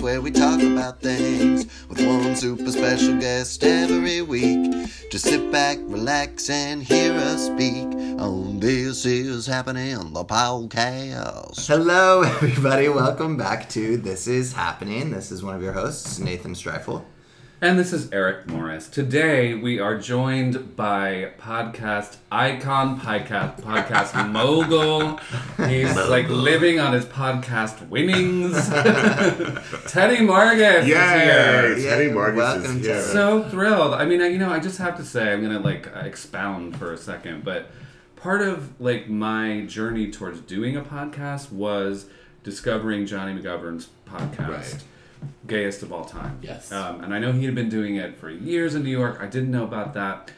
where we talk about things with one super special guest every week. Just sit back, relax, and hear us speak on This Is Happening, on the podcast. Hello, everybody. Welcome back to This Is Happening. This is one of your hosts, Nathan Streifel. And this is Eric Morris. Today we are joined by podcast icon, podcast, podcast mogul. He's like living on his podcast winnings. Teddy Margus Yay! is here. Teddy Marcus welcome is to- here. So thrilled. I mean, I- you know, I just have to say, I'm gonna like uh, expound for a second, but part of like my journey towards doing a podcast was discovering Johnny McGovern's podcast. Right. Gayest of all time. Yes. Um, and I know he had been doing it for years in New York. I didn't know about that.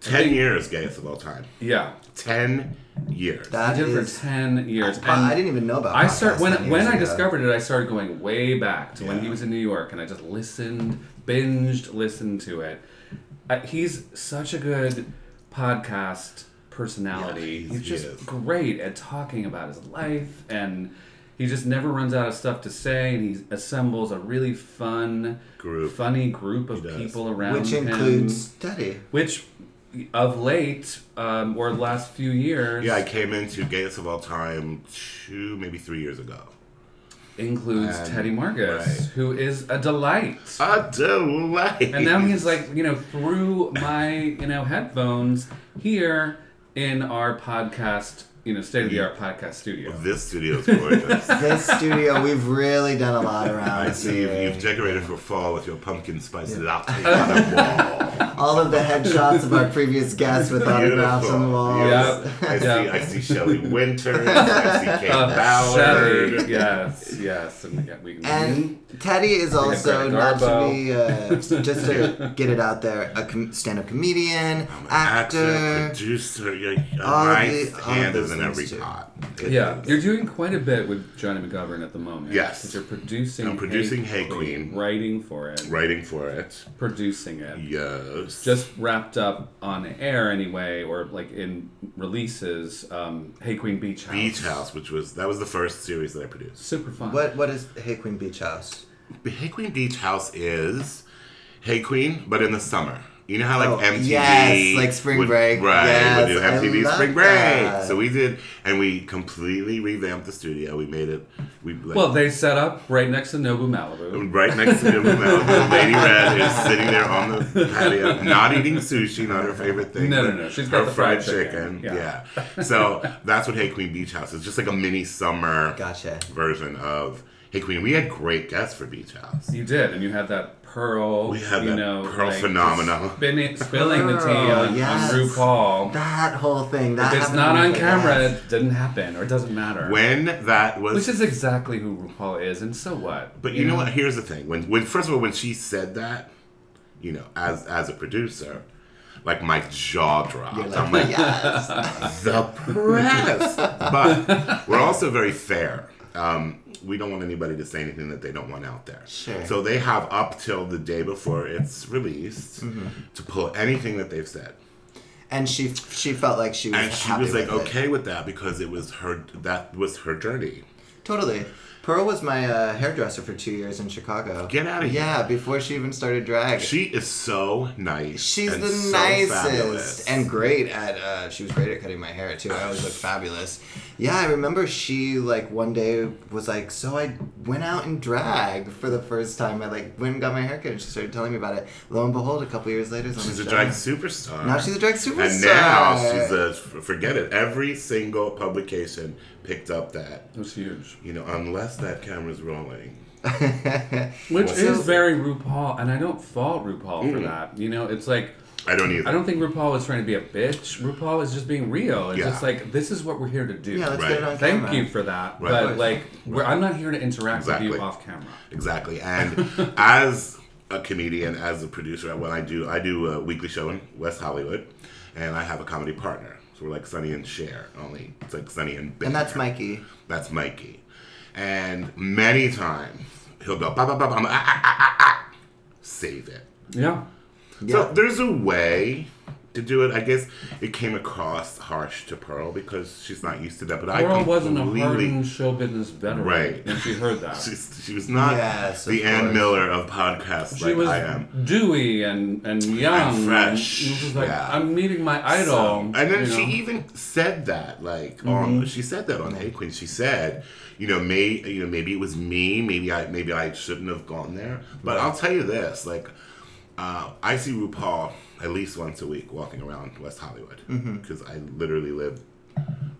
Ten think- years gayest of all time. Yeah. Ten years. That He did it is- for ten years. Po- I didn't even know about. I start when when years I discovered it, I started going way back to when he was in New York, and I just listened, binged, listened to it. Uh, he's such a good podcast personality. Yeah, he's- he's just is. great at talking about his life, and he just never runs out of stuff to say. And he assembles a really fun, Group. funny group of people around which him, includes Teddy. which of late um, or the last few years Yeah, I came into gayest of all time two, maybe three years ago. includes And- Teddy Margus, right. who is a delight. A delight. and now he's like, you know, through my, you know, headphones here in our podcast, you know, state of the art podcast studio. This studio is gorgeous. This studio, we've really done a lot around. I see you've, you've decorated for fall with your pumpkin spice latte on the wall. All of the headshots of our previous guests with autographs on the walls. Yeah. I see. Yeah. I see Shelley Winters. I see Kaye Uh, Ballard. Shelley, yes, yes, and we got we And Teddy is also Greta not to Garbo. be uh, just to get it out there, a com- stand-up comedian, I'm an actor. producer. Your, your All right the- all of hand is in things every too. pot. It yeah, is. you're doing quite a bit with Johnny McGovern at the moment. Yes. 'Cause you're producing. I'm producing Hey Queen. writing for it, writing for it. producing it. Yes. just wrapped up on air anyway, or like in releases. Um, hey Queen Beach House. Beach House, which was that was the first series that I produced. Super fun. What what is Hey Queen Beach House? Hey Queen Beach House is Hey Queen, but in the summer. You know how like Oh, MTV, yes, like Spring would- Break. right? Yes, would do I MTV love Spring Break. that. So we did, and we completely revamped the studio. We made it. We like, Well, they set up right next to Nobu Malibu. Right next to Nobu Malibu, Lady Red is sitting there on the patio, not eating sushi, not her favorite thing. No, no, no, she's got her the fried chicken. Yeah. Yeah. So that's what Hey Queen Beach House is. Just like a mini summer Gotcha. version of Hey Queen. We had great guests for Beach House. You did, and you had that pearl. We had you that know, pearl like, phenomenon. Spinning, spilling the tea Pearl, on, yes. on RuPaul. That whole thing. That If it's not on camera, that. it didn't happen, or it doesn't matter. When that was, Which is exactly who RuPaul is, and so what? but you know what? Here's the thing. When, when first of all, when she said that, you know, as as a producer, like my jaw dropped. You're I'm like, like, yes. the press. but we're also very fair. Um, we don't want anybody to say anything that they don't want out there. Sure. So they have up till the day before it's released Mm-hmm. to pull anything that they've said. and she she felt like she was And she was like with it. okay with that because it was her that was her journey. Totally. Pearl was my uh, hairdresser for two years in Chicago. Get out of here. Yeah, before she even started drag. She is so nice. She's the so nicest fabulous. and great at. Uh, she was great at cutting my hair too. I always look fabulous. Yeah, I remember she like one day was like, so I went out and drag for the first time. I like went and got my hair cut, and she started telling me about it. Lo and behold, a couple years later, she's a show. drag superstar. Now she's a drag superstar. And now she's a forget it. Every single publication picked up that It was huge. you know unless that camera's rolling. Which So- is very RuPaul, and I don't fault RuPaul for mm-hmm. that. You know, it's like I don't either. I don't think RuPaul is trying to be a bitch. RuPaul is just being real. It's Yeah. just like this is what we're here to do. yeah, let's Right. get it on Thank camera. you for that, Right. but Right. like we're, I'm not here to interact with Exactly. you off camera. Exactly. And as a comedian, as a producer, when I do, I do a weekly show in West Hollywood, and I have a comedy partner. So we're like Sonny and Cher, only it's like Sonny and Ben. And that's Mikey. That's Mikey. And many times he'll go, ba ba ba ba, I'm, ah, ah, ah, ah, ah, save it. Yeah. Yeah. So there's a way to do it. I guess it came across harsh to Pearl because she's not used to that. But I Pearl wasn't a completely- hardened show business veteran Right. And she heard that. She's, she was not Yes, the Ann course. Miller of podcasts She like was I am. dewy and, and young. And fresh, And was like, yeah. I'm meeting my idol. So- and then she know? even said that, like, on mm-hmm. she said that on Hey Queen. She said, you know, may you know maybe it was me, maybe I maybe I shouldn't have gone there. But I'll tell you this, like, uh, I see RuPaul at least once a week walking around West Hollywood because I literally live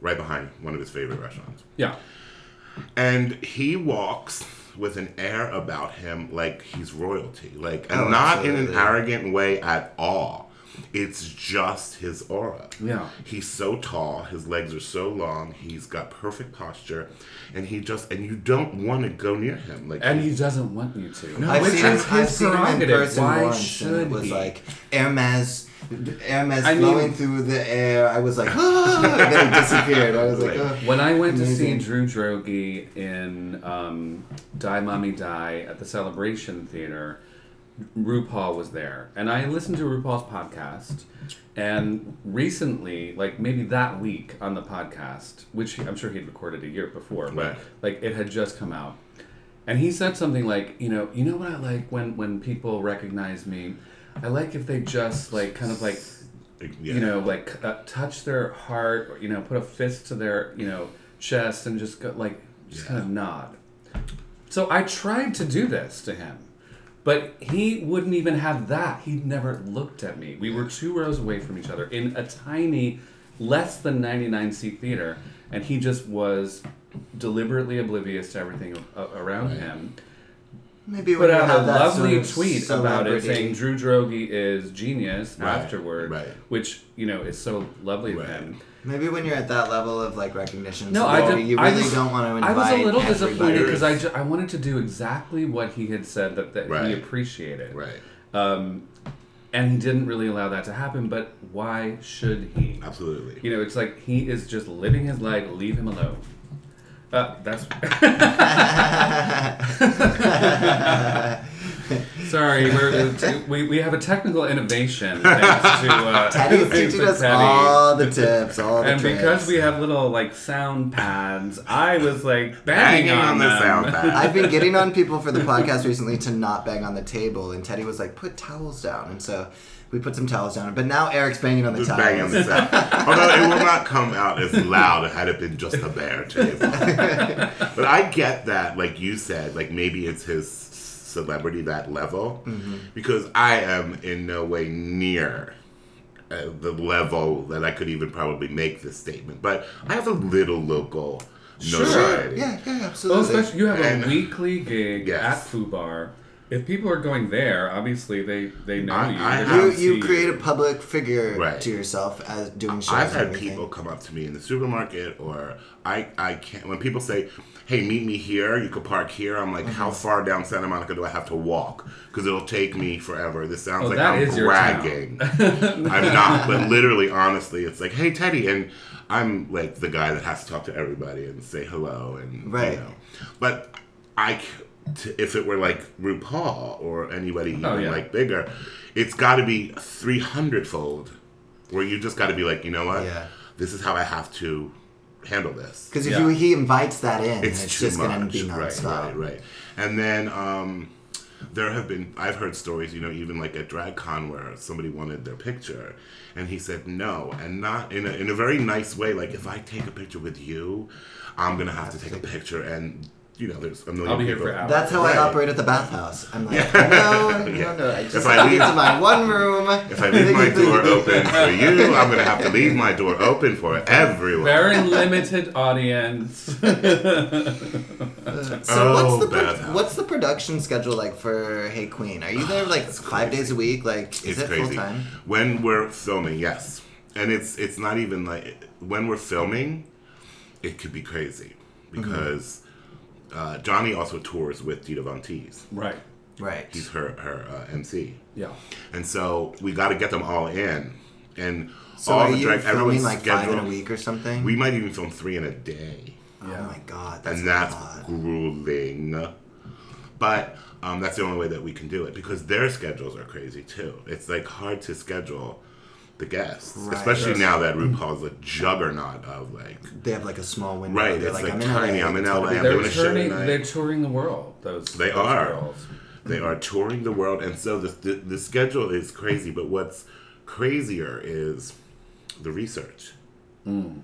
right behind one of his favorite restaurants. Yeah. And he walks with an air about him like he's royalty. Like and Oh, not in an arrogant way at all. It's just his aura. Yeah. He's so tall, his legs are so long, he's got perfect posture, and he just and you don't want to go near him. Like And he doesn't want you to. No, I've which seen, is him, I've his seen in prerogative. person Why once, should and it was he? like Hermes, Hermes I mean- flowing through the air. I was like, ah, and then he disappeared. I was like, oh. When I went Amazing. to see Drew Droege in um, Die Mommie Die at the Celebration Theater, RuPaul was there. And I listened to RuPaul's podcast. And recently, like maybe that week on the podcast, which I'm sure he'd recorded a year before, but Right. like it had just come out. And he said something like, you know, you know what I like when when people recognize me? I like if they just like kind of like yeah. you know, like uh, touch their heart, or you know, put a fist to their, you know, chest and just go like, just kind of nod. So I tried to do this to him, but he wouldn't even have that. He'd never looked at me. We were two rows away from each other in a tiny, less than ninety nine seat theater, and he just was deliberately oblivious to everything a- around him. Maybe Put when you out a have that lovely sort of tweet about it, celebrity- saying Drew Droege is genius Right, afterward, right. which you know is so lovely of him. Maybe when you're at that level of like recognition, No, I celebrity, did. you I really was, don't want to invite. I was a little disappointed because I, ju- I wanted to do exactly what he had said that, that he appreciated. Right. Um, and he didn't really allow that to happen. But why should he? Absolutely. You know, it's like he is just living his life. Leave him alone. Uh, that's. Sorry, we're, we, we have a technical innovation thanks to uh, Teddy's teaching us Teddy. all the tips, all the And tricks. because we have little like sound pads, I was like banging, Banging on the them. sound pad. I've been getting on people for the podcast recently to not bang on the table, and Teddy was like, "Put towels down," and so we put some towels down. But now Eric's banging on the Just towels. bang on the sound. Although it will not come out as loud had it been just a bare table. but I get that, like you said, like maybe it's his celebrity that level, because I am in no way near uh, the level that I could even probably make this statement. But I have a little local notoriety. Yeah, yeah, Well, absolutely. especially you have And- a weekly gig Yes. at Fubar. If people are going there, obviously they they know I- you. I They're you you create a public figure Right. to yourself as doing shows. I've had people come up to me in the supermarket, or I, I can't. When people say, "Hey, meet me here. You could park here," I'm like, Mm-hmm. "How far down Santa Monica do I have to walk? Because it'll take me forever." This sounds Oh, like that I'm is bragging. I'm not, but literally, honestly, it's like, "Hey, Teddy," and I'm like the guy that has to talk to everybody and say hello, and Right. You know, but I. c- t- If it were like RuPaul or anybody even Oh, yeah. like bigger, it's got to be 300 fold where you just got to be like, you know what? Yeah. This is how I have to handle this. Because if Yeah. you, he invites that in, It's, it's, just going to be right, right, right. And then um, there have been, I've heard stories, you know, even like at DragCon where somebody wanted their picture and he said no. And not in a, in a very nice way. Like, if I take a picture with you, I'm going to have to take a picture. And, you know, there's a 1000000 I'll be here people. for hours. That's how Right. I operate at the bathhouse. I'm like, Yeah. no, no, Yeah. no. I just If I leave- get to my one room. If I leave my door open for you, I'm going to have to leave my door open for everyone. Very limited audience. Uh, so Oh, what's the pro- what's the production schedule like for Hey Queen? Are you there like five days a week? Like, is it's it crazy. full time? When we're filming, yes, and it's it's not even like when we're filming, it could be crazy mm-hmm. because uh, Johnny also tours with Dita Von Teese. right. Right. He's her her uh, MC, Yeah. and so we got to get them all in, and So all are the you drag filming everyone's like five in a week or something? We might even film three in a day. oh my god, that's and that's lot. grueling. But um, that's the only way that we can do it because their schedules are crazy too. It's like hard to schedule the guests, Right. especially Yes. now that RuPaul's mm. a juggernaut of like. They have like a small window. Right, They're it's like, like I'm in tiny, LA. I'm in It's gotta LA, I'm They're doing a show touring. tonight. They're touring the world. Those. They those are. Girls. They are touring the world, and so the, the the schedule is crazy. But what's crazier is the research. Mm.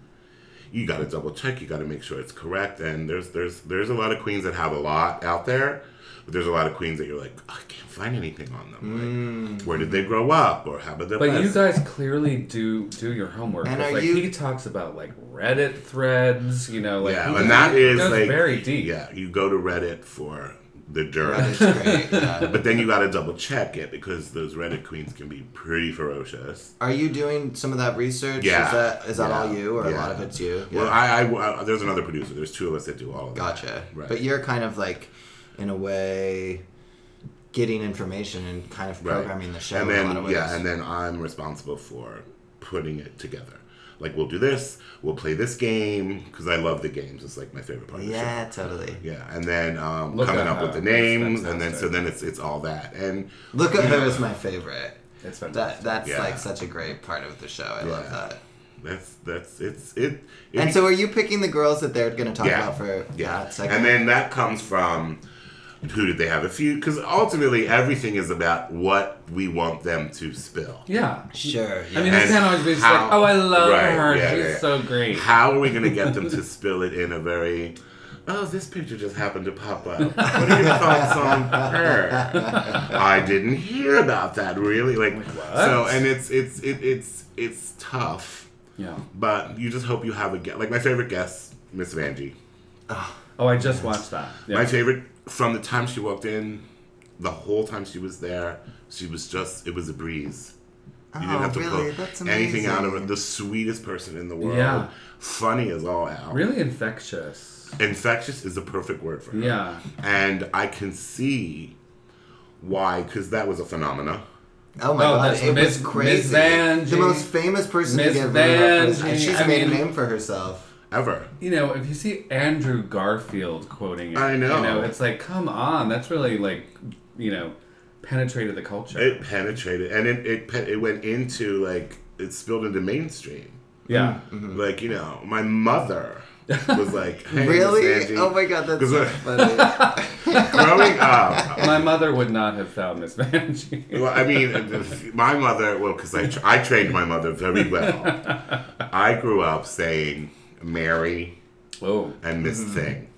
You got to double check. You got to make sure it's correct. And there's there's there's a lot of queens that have a lot out there, but there's a lot of queens that you're like, I can't find anything on them. Like, mm. where did they grow up, or how about their But you guys clearly do do your homework. And 'cause, are like you- he talks about like Reddit threads, you know, like yeah, and that is like very deep. Yeah, you go to Reddit for the dirt. Great. Yeah. But then you got to double check it because those Reddit queens can be pretty ferocious. Are you doing some of that research? Yeah. Is that is that Yeah. all you, or a lot of it's you? Well, I, I, I- there's another producer. There's two of us that do all of that. Gotcha. Right. But you're kind of like, in a way, getting information and kind of Right. programming the show And in a lot then of ways. yeah, and then I'm responsible for putting it together. Like we'll do this, we'll play this game because I love the games. It's like my favorite part of the show. yeah, totally. Yeah, and then um, coming at up with the names, and then so then it's it's all that. And Look at her is my favorite. It's That that's Yeah. like such a great part of the show. I love that. that's that's it's it. it And so, are you picking the girls that they're going to talk Yeah. about for Yeah, that segment? and then that comes from who did they have a few? Because ultimately everything is about what we want them to spill. yeah. sure. Yeah. I mean, it And can't always be just how- like, oh, I love Right, her. yeah, She's yeah. so great. How are we going to get them to spill it in a very Oh, this picture just happened to pop up. What are your thoughts on her? I didn't hear about that really. Like what? so and it's it's it, it's it's tough, Yeah. but you just hope you have a guest. Like my favorite guest, Miss Vanjie. Oh, I just watched that. Yeah. My favorite from the time she walked in, the whole time she was there, she was just it was a breeze. You didn't Oh, have to really? put That's anything out of her. The sweetest person in the world. Yeah. Funny as all out. really infectious. Infectious is the perfect word for her. Yeah. And I can see why, because that was a phenomena. Oh my Oh, god, it Miss- was crazy. Miss Vanjie. the most famous person Miss to get voted up Vanjie, and she's I made a name for herself. Ever. You know, if you see Andrew Garfield quoting it, I know. You know, it's like, come on, that's really like, you know, penetrated the culture. It penetrated, and it it, it went into like it spilled into mainstream. yeah. Mm-hmm. mm-hmm. Like you know, my mother was like, hey, really? Vanjie. Oh my god, that's so uh, funny. Growing up, My mother would not have found Miss Vanjie. well, I mean, uh, my mother. Well, because I, tra- I trained my mother very well. I grew up saying Mary oh. and Miss Mm-hmm. Thing.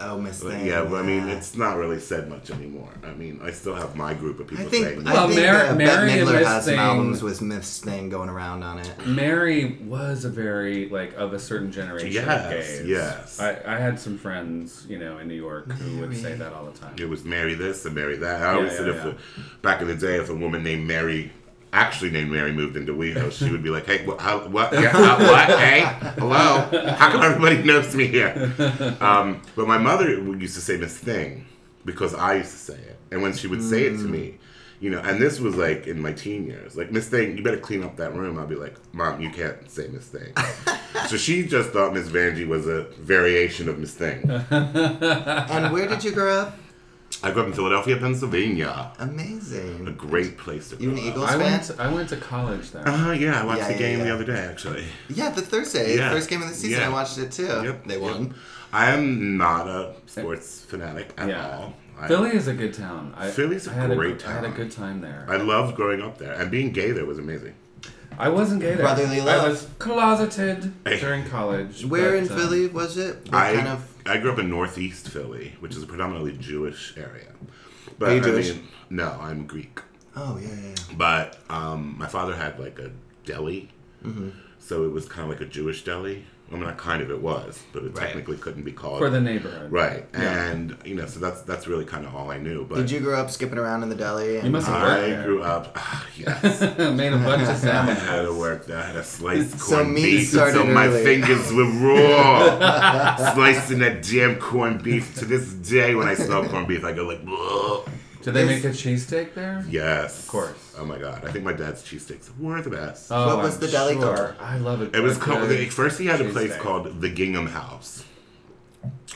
oh, Miss Thing. yeah, but I mean, it's not really said much anymore. I mean, I still have my group of I people think saying. I Well, think Mary- uh, Mary Bette and Midler Miss has Thing- some albums with Miss Thing going around on it. Mary was a very like of a certain generation Yes, of gays. yes. I, I had some friends, you know, in New York who would say that all the time. It was Mary this and Mary that. I always Yeah, said yeah, if yeah. a, back in the day, if a woman named Mary, actually named Mary, moved into WeHo, she would be like, "Hey, what? How, what? Yeah, how, what? Hey, hello? How come everybody knows me here?" Um, but my mother used to say Miss Thing because I used to say it, and when she would say it to me. You know, and this was like in my teen years. Like Miss Thing, you better clean up that room. I'd be like, Mom, you can't say Miss Thing. so she just thought Miss Vanjie was a variation of Miss Thing. And where did you grow up? I grew up in Philadelphia, Pennsylvania. Amazing. A Amazing. great place to You grow an up. Eagles I fan? went. To, I went to college there. Uh-huh, yeah, I watched Yeah, the yeah, game yeah. the other day, actually. Yeah, the Thursday, Yeah. first game of the season. Yeah. I watched it too. Yep. They yep. won. I am not a sports fanatic at Yeah. all. I, Philly is a good town. I, Philly's a I had great I had a town. good time there. I loved growing up there, and being gay there was amazing. I wasn't gay there. Brotherly love. I was closeted Hey. during college. Where but, in um, Philly was it? What I kind of? I grew up in Northeast Philly, which is a predominantly Jewish area. But Are you I Jewish? mean, no, I'm Greek. Oh yeah, yeah. yeah. But um, my father had like a deli, Mm-hmm. so it was kind of like a Jewish deli. I mean, not kind of, it was, but it Right. technically couldn't be called For the neighborhood. Right, Yeah. and you know, so that's that's really kind of all I knew. But Did you grow up skipping around in the deli? And, You must have I there. grew up. ah, yes, Made a bunch of sandwiches. I had to work. there. I had a sliced So corned meat beef started until my early. fingers were raw. Slicing that damn corned beef. To this day, when I smell corned beef, I go like, "Ugh." Did they make a cheesesteak there? yes, Of course. Oh my god, I think my dad's cheesesteaks were the best. Oh, What was I'm the deli sure. called? I love it. it was called. good First, he had a place cheesesteak. called the Gingham House.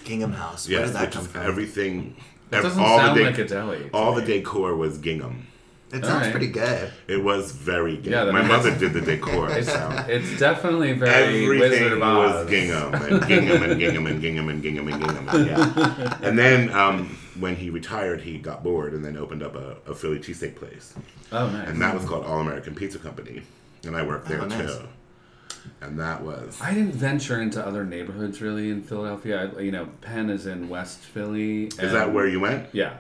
Gingham House. Where Yes, did that come from? everything. It doesn't all sound the like a deli. to all the decor was gingham. It sounds right. pretty good. It was very gay. Yeah, My mother did the decor. It's, so. it's definitely very Wizard Everything of was Oz. gingham and gingham and gingham and gingham and gingham and gingham. Yeah. and then um, when he retired, he got bored and then opened up a, a Philly cheesesteak place, Oh, nice. and that was called All American Pizza Company, and I worked there Oh, nice. too. And that was I didn't venture into other neighborhoods really in Philadelphia. I, you know, Penn is in West Philly. is that where you went Yeah,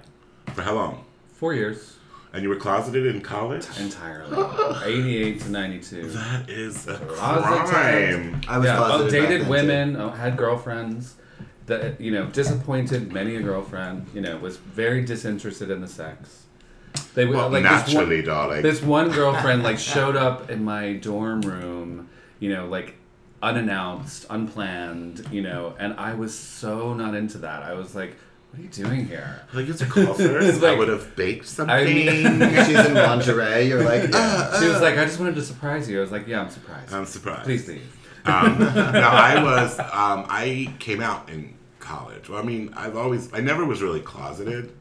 for how long? four years And you were closeted in college? entirely. Eighty-eight to ninety-two. That is a Closeted. crime. I was yeah, oh, closeted back dated then, women, oh, had girlfriends. That you know, disappointed many a girlfriend. You know, was very disinterested in the sex. They would Well, like this naturally, one, darling. this one girlfriend like showed up in my dorm room. You know, like unannounced, unplanned. You know, and I was so not into that. I was like, "What are you doing here?" like it's a call first. Like- I would have baked something. I mean- She's in lingerie. You're like, ah, She was like, "I just wanted to surprise you." I was like, "Yeah, I'm surprised. I'm surprised. Please leave." Um, no, I was. Um, I came out in college. Well, I mean, I've always. I never was really closeted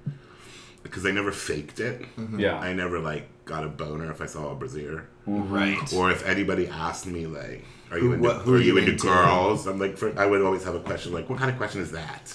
because I never faked it. Yeah. I never like got a boner if I saw a brazier, right. or if anybody asked me like, "Are Who- you into, what- who are are you you into, into? girls?" I'm like, for, I would always have a question like, "What kind of question is that?"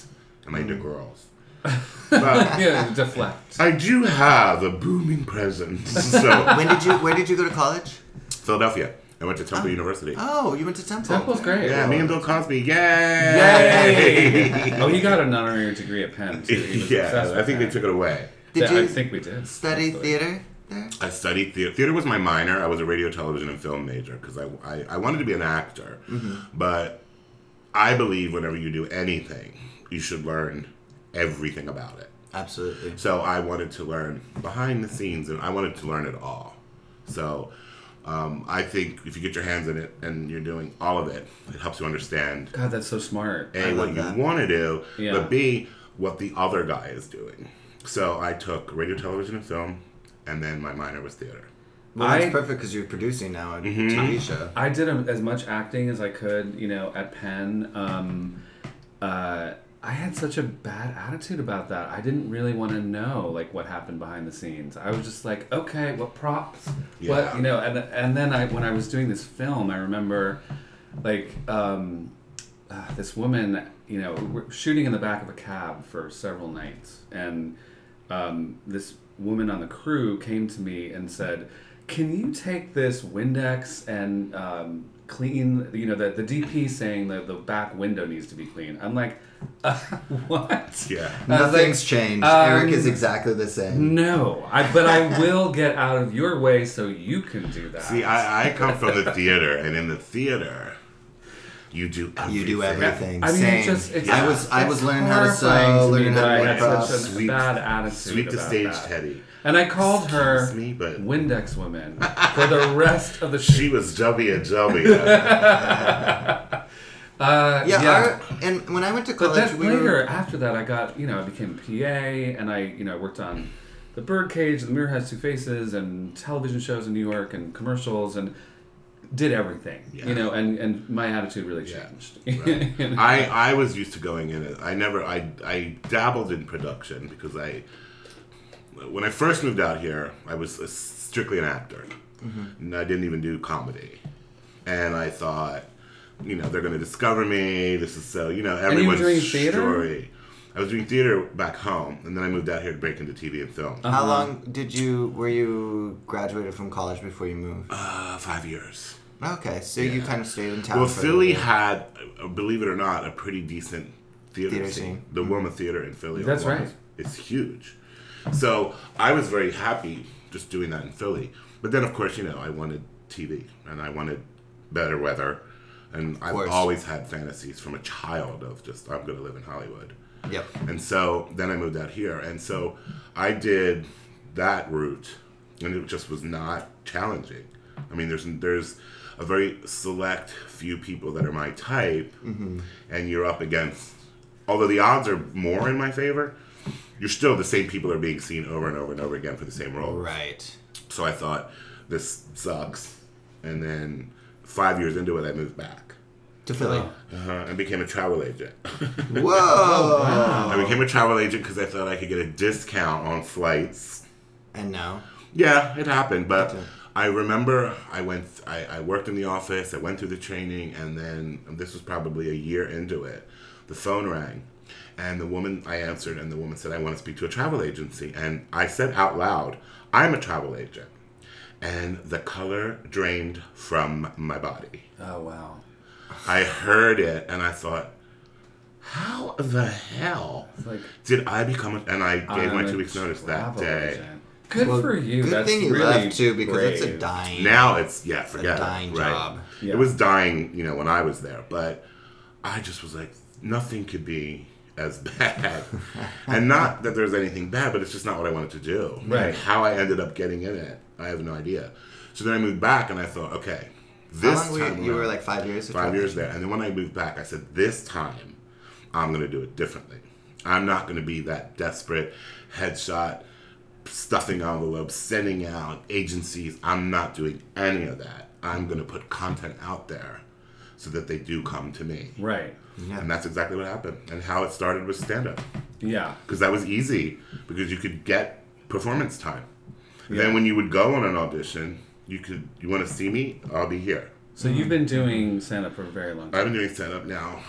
Am I into Mm. girls? But yeah, deflect. I do have a booming presence. So When did you? Where did you go to college? Philadelphia. I went to Temple oh. University. Oh, you went to Temple. Temple's great. Yeah, me and Bill Cosby. Yay! Yay! oh, he got an honorary degree at Penn too. Yeah, I with think they took it away. Did I you think we did. study actually. theater there? I studied theater. Theater was my minor. I was a radio, television, and film major because I, I, I wanted to be an actor. Mm-hmm. But I believe whenever you do anything, you should learn everything about it. Absolutely. So I wanted to learn behind the scenes, and I wanted to learn it all. So um, I think if you get your hands in it and you're doing all of it, it helps you understand God, that's so smart. a I what love you want to do, Yeah. but b what the other guy is doing. So I took radio, television, and film, and then my minor was theater. Well, that's I- perfect because you're producing now a Mm-hmm. TV show. I did a, as much acting as I could, you know, at Penn. Um, uh, I had such a bad attitude about that. I didn't really want to know like what happened behind the scenes. I was just like, okay, what props? What Yeah. you know? And and then I when I was doing this film, I remember like um, uh, this woman, you know, shooting in the back of a cab for several nights, and um, this woman on the crew came to me and said, "Can you take this Windex and um, clean? You know, the the DP saying that the back window needs to be clean." I'm like, uh, "What?" Yeah. Nothing's like, changed. um, Eric is exactly the same. No, I but I will get out of your way so you can do that. See, I, I come from the theater, and in the theater, you do everything. You do everything. I mean, Same. it's just it's, I was I was learning how to horrifying sew, to learning how to I make had props. a Sweet- bad attitude. Sweet the stage, that. Teddy. And I called her me, but- Windex woman for the rest of the show. She was W W. Uh, Yeah, yeah. Our, and when I went to but college, then we later were after that, I got you know I became a PA and I you know worked on the Birdcage, The Mirror Has Two Faces, and television shows in New York and commercials and did everything. Yeah. You know, and and my attitude really Yeah. changed. Right. You know? I, I was used to going in it. I never I I dabbled in production because I when I first moved out here I was a, strictly an actor and I didn't even do comedy and I thought you know they're going to discover me this is so you know you were everyone's doing theater? story I was doing theater back home and then I moved out here to break into TV and film Uh-huh. How long did you were you graduated from college before you moved? uh, five years Okay, so you kind of stayed in town. Well, for Philly little had, uh, believe it or not, a pretty decent theater, Theater scene. scene. The Wilma Theater in Philly. That's right. is- It's huge. So I was very happy just doing that in Philly. But then, of course, you know, I wanted TV and I wanted better weather. And I've always had fantasies from a child of just, I'm going to live in Hollywood. Yep. And so then I moved out here. And so I did that route, and it just was not challenging. I mean, there's there's a very select few people that are my type, mm-hmm. and you're up against. Although the odds are more in my favor, you're still the same people are being seen over and over and over again for the same role. Right. So I thought this sucks, and then five years into it, I moved back To Philly. uh, and became a travel agent. Whoa. I became a travel agent because I thought I could get a discount on flights. And now. Yeah, it happened, but I remember I went. I, I worked in the office. I went through the training, and then this was probably a year into it. The phone rang, and the woman I answered, and the woman said, "I want to speak to a travel agency." And I said out loud, "I'm a travel agent," and the color drained from my body. Oh wow. I heard it, and I thought, "How the hell like did I become?" A, and I gave my I'm a two weeks notice that day. agent. Good Well, for you. Good That's thing you really left too, because it's a dying. Now it's yeah, forget dying it. Right. job. Yeah. It was dying, you know, when I was there, but I just was like, nothing could be as bad, and not that there's anything bad, but it's just not what I wanted to do. Right. And how I ended up getting in it, I have no idea. So then I moved back, and I thought, okay, How this long were you, time you were like five years? five years there, and then when I moved back, I said, this time, I'm gonna do it differently. I'm not gonna be that desperate headshot stuffing envelopes, sending out agencies. I'm not doing any of that. I'm going to put content out there so that they do come to me. Right. Yeah. And that's exactly what happened. And how it started was stand up. Yeah. Because that was easy because you could get performance time. Yeah. Then when you would go on an audition, you could, you want to see me? I'll be here. So you've been doing stand up for a very long time. I've been doing stand up now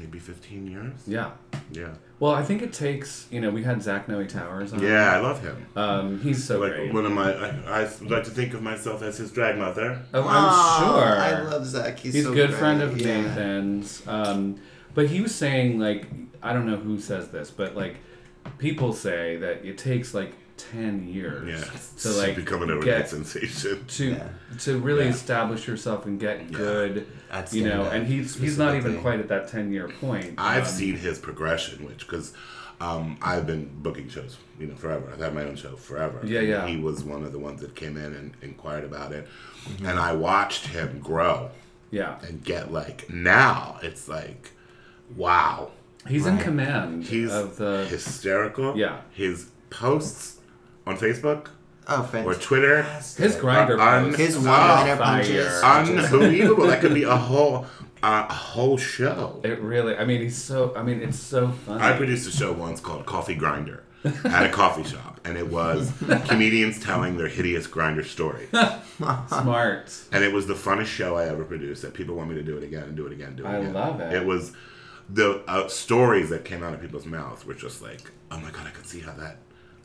maybe 15 years. Yeah. Yeah. Well, I think it takes, you know, we had Zach Noe Towers on. Yeah, I love him. Um, he's so Like great. one of my, I, I like to think of myself as his drag mother. Oh, I'm sure. I love Zach. He's, He's so a good great. friend of Yeah. Nathan's. Um, but he was saying like I don't know who says this, but like people say that it takes like ten years Yeah. to like become an overnight get sensation. to Yeah. to really Yeah. establish yourself and get good. At You know, and he's he's not even quite at that ten year point. I've Um, seen his progression, which because um, I've been booking shows, you know, forever. I've had my own show forever. Yeah, And yeah. He was one of the ones that came in and inquired about it, Mm-hmm. and I watched him grow Yeah, and get like now it's like, wow, he's in command he's of the. hysterical. Yeah. his posts on Facebook Oh, or fantastic. Twitter, his Grindr Uh, un- His are one-liner fire. punches. unbelievable. that could be a whole uh, a whole show. It really. I mean, he's so. I mean, it's so funny. I produced a show once called Coffee Grinder at a coffee shop, and it was comedians telling their hideous Grindr story. Smart. And it was the funnest show I ever produced. That people want me to do it again and do it again, do it again. I again. love it. It was the uh, stories that came out of people's mouths were just like, oh my god, I could see how that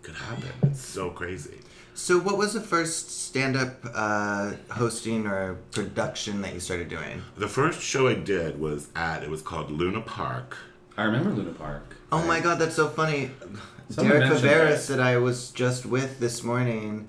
could happen. It's so crazy. So, what was the first stand-up uh, hosting or production that you started doing? The first show I did was at it was called Luna Park. I remember Luna Park. Oh my god, that's so funny. Someone Derek mentioned Viveras that I was just with this morning.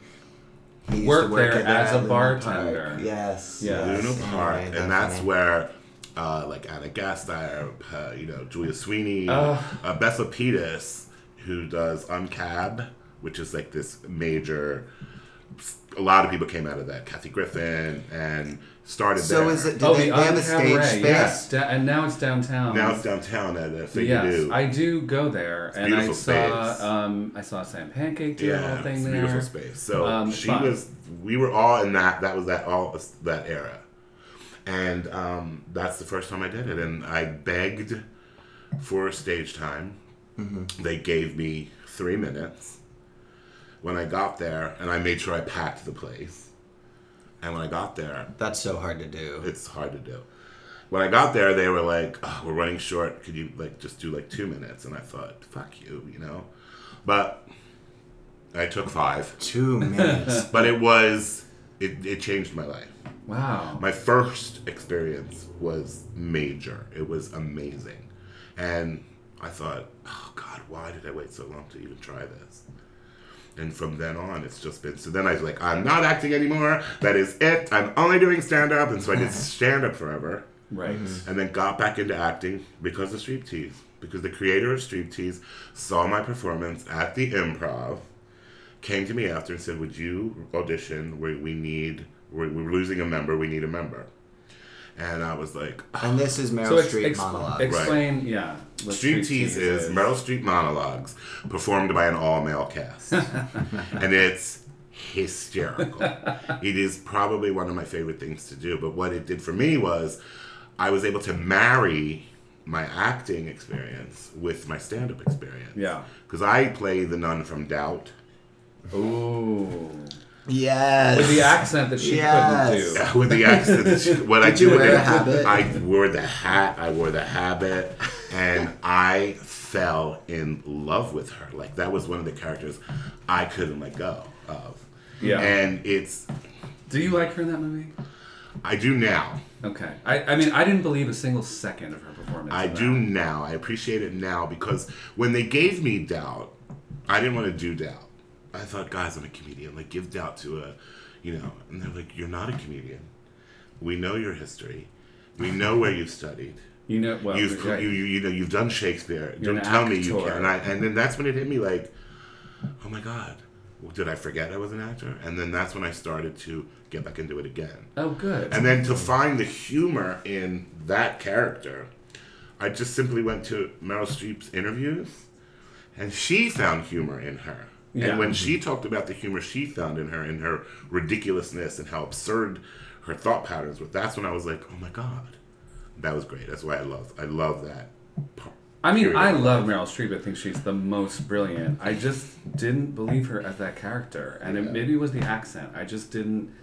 He used Worked to work there at as a Luna bartender. Park. Yes. Yeah. yes. Luna Park, Anyway, and that's funny. where, uh, like Anna Gasteyer, uh, you know, Julia Sweeney, Ugh. uh, Beth Lapides, who does Uncab, which is like this major. A lot of people came out of that. Kathy Griffin and started So there. is it? Did oh, they, the they have a stage Uncabaret, space? Yes, da- and now it's downtown. now it's downtown at a thing yes, to do. I do go there, and I beautiful saw um, I saw Sam Pancake do a yeah, whole thing it's there. beautiful space. So Um, she fun. was. We were all in that. That was that all that era, and um, that's the first time I did it. And I begged for stage time. Mm-hmm. They gave me three minutes. When I got there, and I made sure I packed the place. And when I got there, That's so hard to do. it's hard to do. When I got there, they were like, oh, "We're running short. Could you like just do like two minutes?" And I thought, "Fuck you," you know. But I took five. Two minutes. But it was it, it changed my life. Wow. My first experience was major. It was amazing. And I thought, oh God, why did I wait so long to even try this? And from then on, it's just been. So then I was like, I'm not acting anymore. That is it. I'm only doing stand up. And so I did stand up forever. right. Mm-hmm. And then got back into acting because of *Street Striptease. Because the creator of *Street Striptease saw my performance at the improv, came to me after and said, Would you audition? We, we need, we're, we're losing a member. We need a member. And I was like, ah. and this is Meryl So ex- Streep ex- monologue. explain, yeah. what Streep Tease is Meryl Streep monologues performed by an all male cast. and it's hysterical. it is probably one of my favorite things to do. But what it did for me was I was able to marry my acting experience with my stand up experience. Yeah. Because I play the nun from Doubt, Ooh. Yes. With the accent that she Yes. couldn't do. Yeah, with the accent. that she- What I Did you did wear it- a habit? I wore the hat. I wore the habit, and I fell in love with her. Like that was one of the characters I couldn't let go of. Yeah. And it's Do you like her in that movie? I do now. Okay. I, I mean, I didn't believe a single second of her performance. I do now. I appreciate it now because when they gave me doubt, I didn't want to do doubt. I thought, guys, I'm a comedian. Like, give doubt to a, you know. And they're like, you're not a comedian. We know your history. We know where you've studied. You know, well, You've yeah, you, you you know you've done Shakespeare. You're Don't tell me you can. And, I, and then that's when it hit me like, oh my god, did I forget I was an actor? And then that's when I started to get back into it again. Oh, good. And then to find the humor in that character, I just simply went to Meryl Streep's interviews, and she found humor in her. Yeah. And when she talked about the humor she found in her, and her ridiculousness, and how absurd her thought patterns were, that's when I was like, oh my god, that was great. That's why I love, I love that. part. I mean, I love Meryl Streep. I think she's the most brilliant. I just didn't believe her as that character, and it, maybe it was the accent. I just didn't.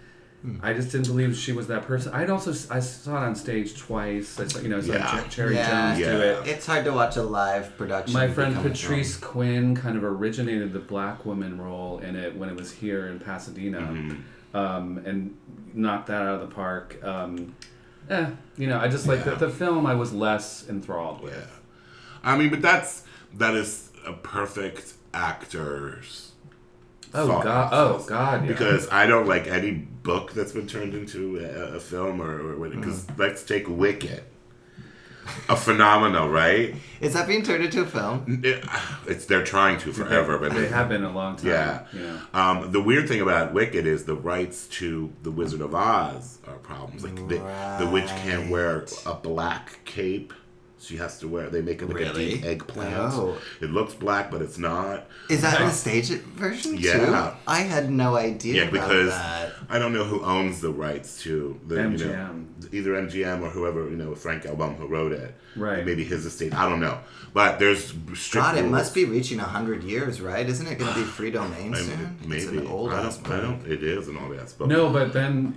Hmm. I just didn't believe she was that person. I'd also I saw it on stage twice. I saw, you know, I saw Yeah. Cher- Cherry Yeah. Jones do it. It's hard to watch a live production. My friend Patrice film. Quinn kind of originated the black woman role in it when it was here in Pasadena, Mm-hmm. um, and knocked that out of the park. Um, eh, you know, I just like Yeah. the, the film. I was less enthralled with. Yeah. I mean, but that's that is a perfect actor's. Oh thought god! process. Oh god! Yeah. Because I don't like any book that's been turned into a, a film or because let's take Wicked, a phenomenal, right? Is that being turned into a film? It- it's they're trying to forever, but they have been a long time. Yeah. You know. Um, the weird thing about Wicked is the rights to the Wizard of Oz are problems. Like the, the witch can't wear a black cape. She has to wear. They make it like Really? a deep eggplant. Oh. It looks black, but it's not. Is that in the stage version Yeah. too? I had no idea Yeah, about because that. I don't know who owns the rights to the you know MGM. either MGM or whoever you know Frank Album who wrote it. Right. Maybe his estate. I don't know, but there's strict God, it must be reaching hundred years, right? Isn't it going to be free domain I- soon? Maybe It's an old I ass don't, I don't. It is an old ass book. No, but then,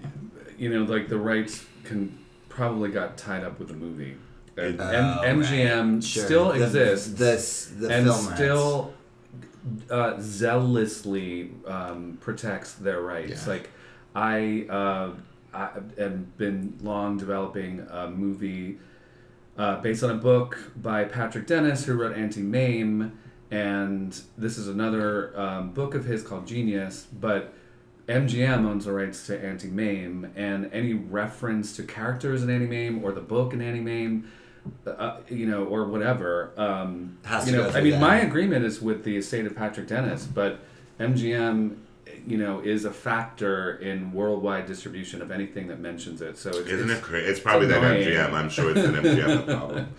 you know, like the rights can probably got tied up with the movie. And, Oh, M- MGM Sure. still The- exists. This the and film still uh, zealously um, protects their rights. Yeah. Like I, uh, I have been long developing a movie uh, based on a book by Patrick Dennis, who wrote Auntie Mame, and this is another um, book of his called Genius, but. MGM owns the rights to Auntie Mame, and any reference to characters in Auntie Mame or the book in Auntie Mame, uh, you know, or whatever. Um, Has you to know, go I mean, them. my agreement is with the estate of Patrick Dennis, but MGM, you know, is a factor in worldwide distribution of anything that mentions it. So it's, Isn't it's it crazy? It's probably that annoying. MGM. I'm sure it's an MGM problem.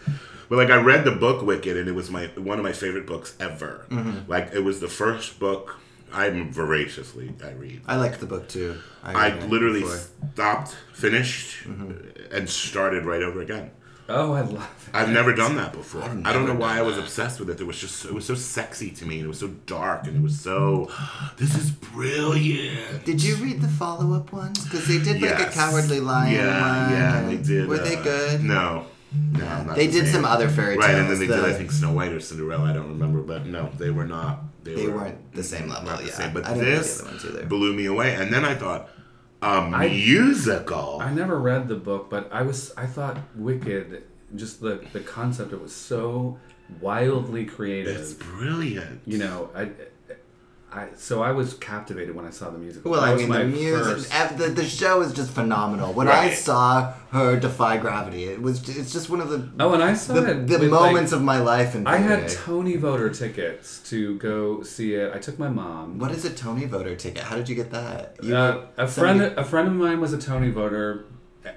But like I read the book Wicked, and it was my one of my favorite books ever. Mm-hmm. Like it was the first book. I'm voraciously I read. I liked the book too. I read it literally before. Mm-hmm. stopped, finished, and started right over again. Oh, I love it. I've never done that before. I've don't know why I was that. obsessed with it. It was just it was so sexy to me, and it was so dark, and it was so. This is brilliant. Did you read the follow up ones? Because they did like a Cowardly Lion Yeah, one. yeah, they did. Were they uh, good? No, no, not They the did same. some other fairy tales. Right, and then they did, I think, Snow White or Cinderella. I don't remember, but no, they were not. They, They were weren't the same level, Not the yeah. same. But I this the other ones either. blew me away, and then I thought, a musical. I never read the book, but I was I thought Wicked, just the the concept, it was so wildly creative. it's brilliant. you know, I, I so I was captivated when I saw the musical. Well, That I mean, the music, first- the, the show is just phenomenal. When I saw her defy gravity, it was it's just one of the Oh, and I saw the, it. the moments like, of my life in I had. Tony voter tickets to go see it. I took my mom. What is a Tony voter ticket? How did you get that? You Uh, a friend, somebody- a friend of mine was a Tony voter,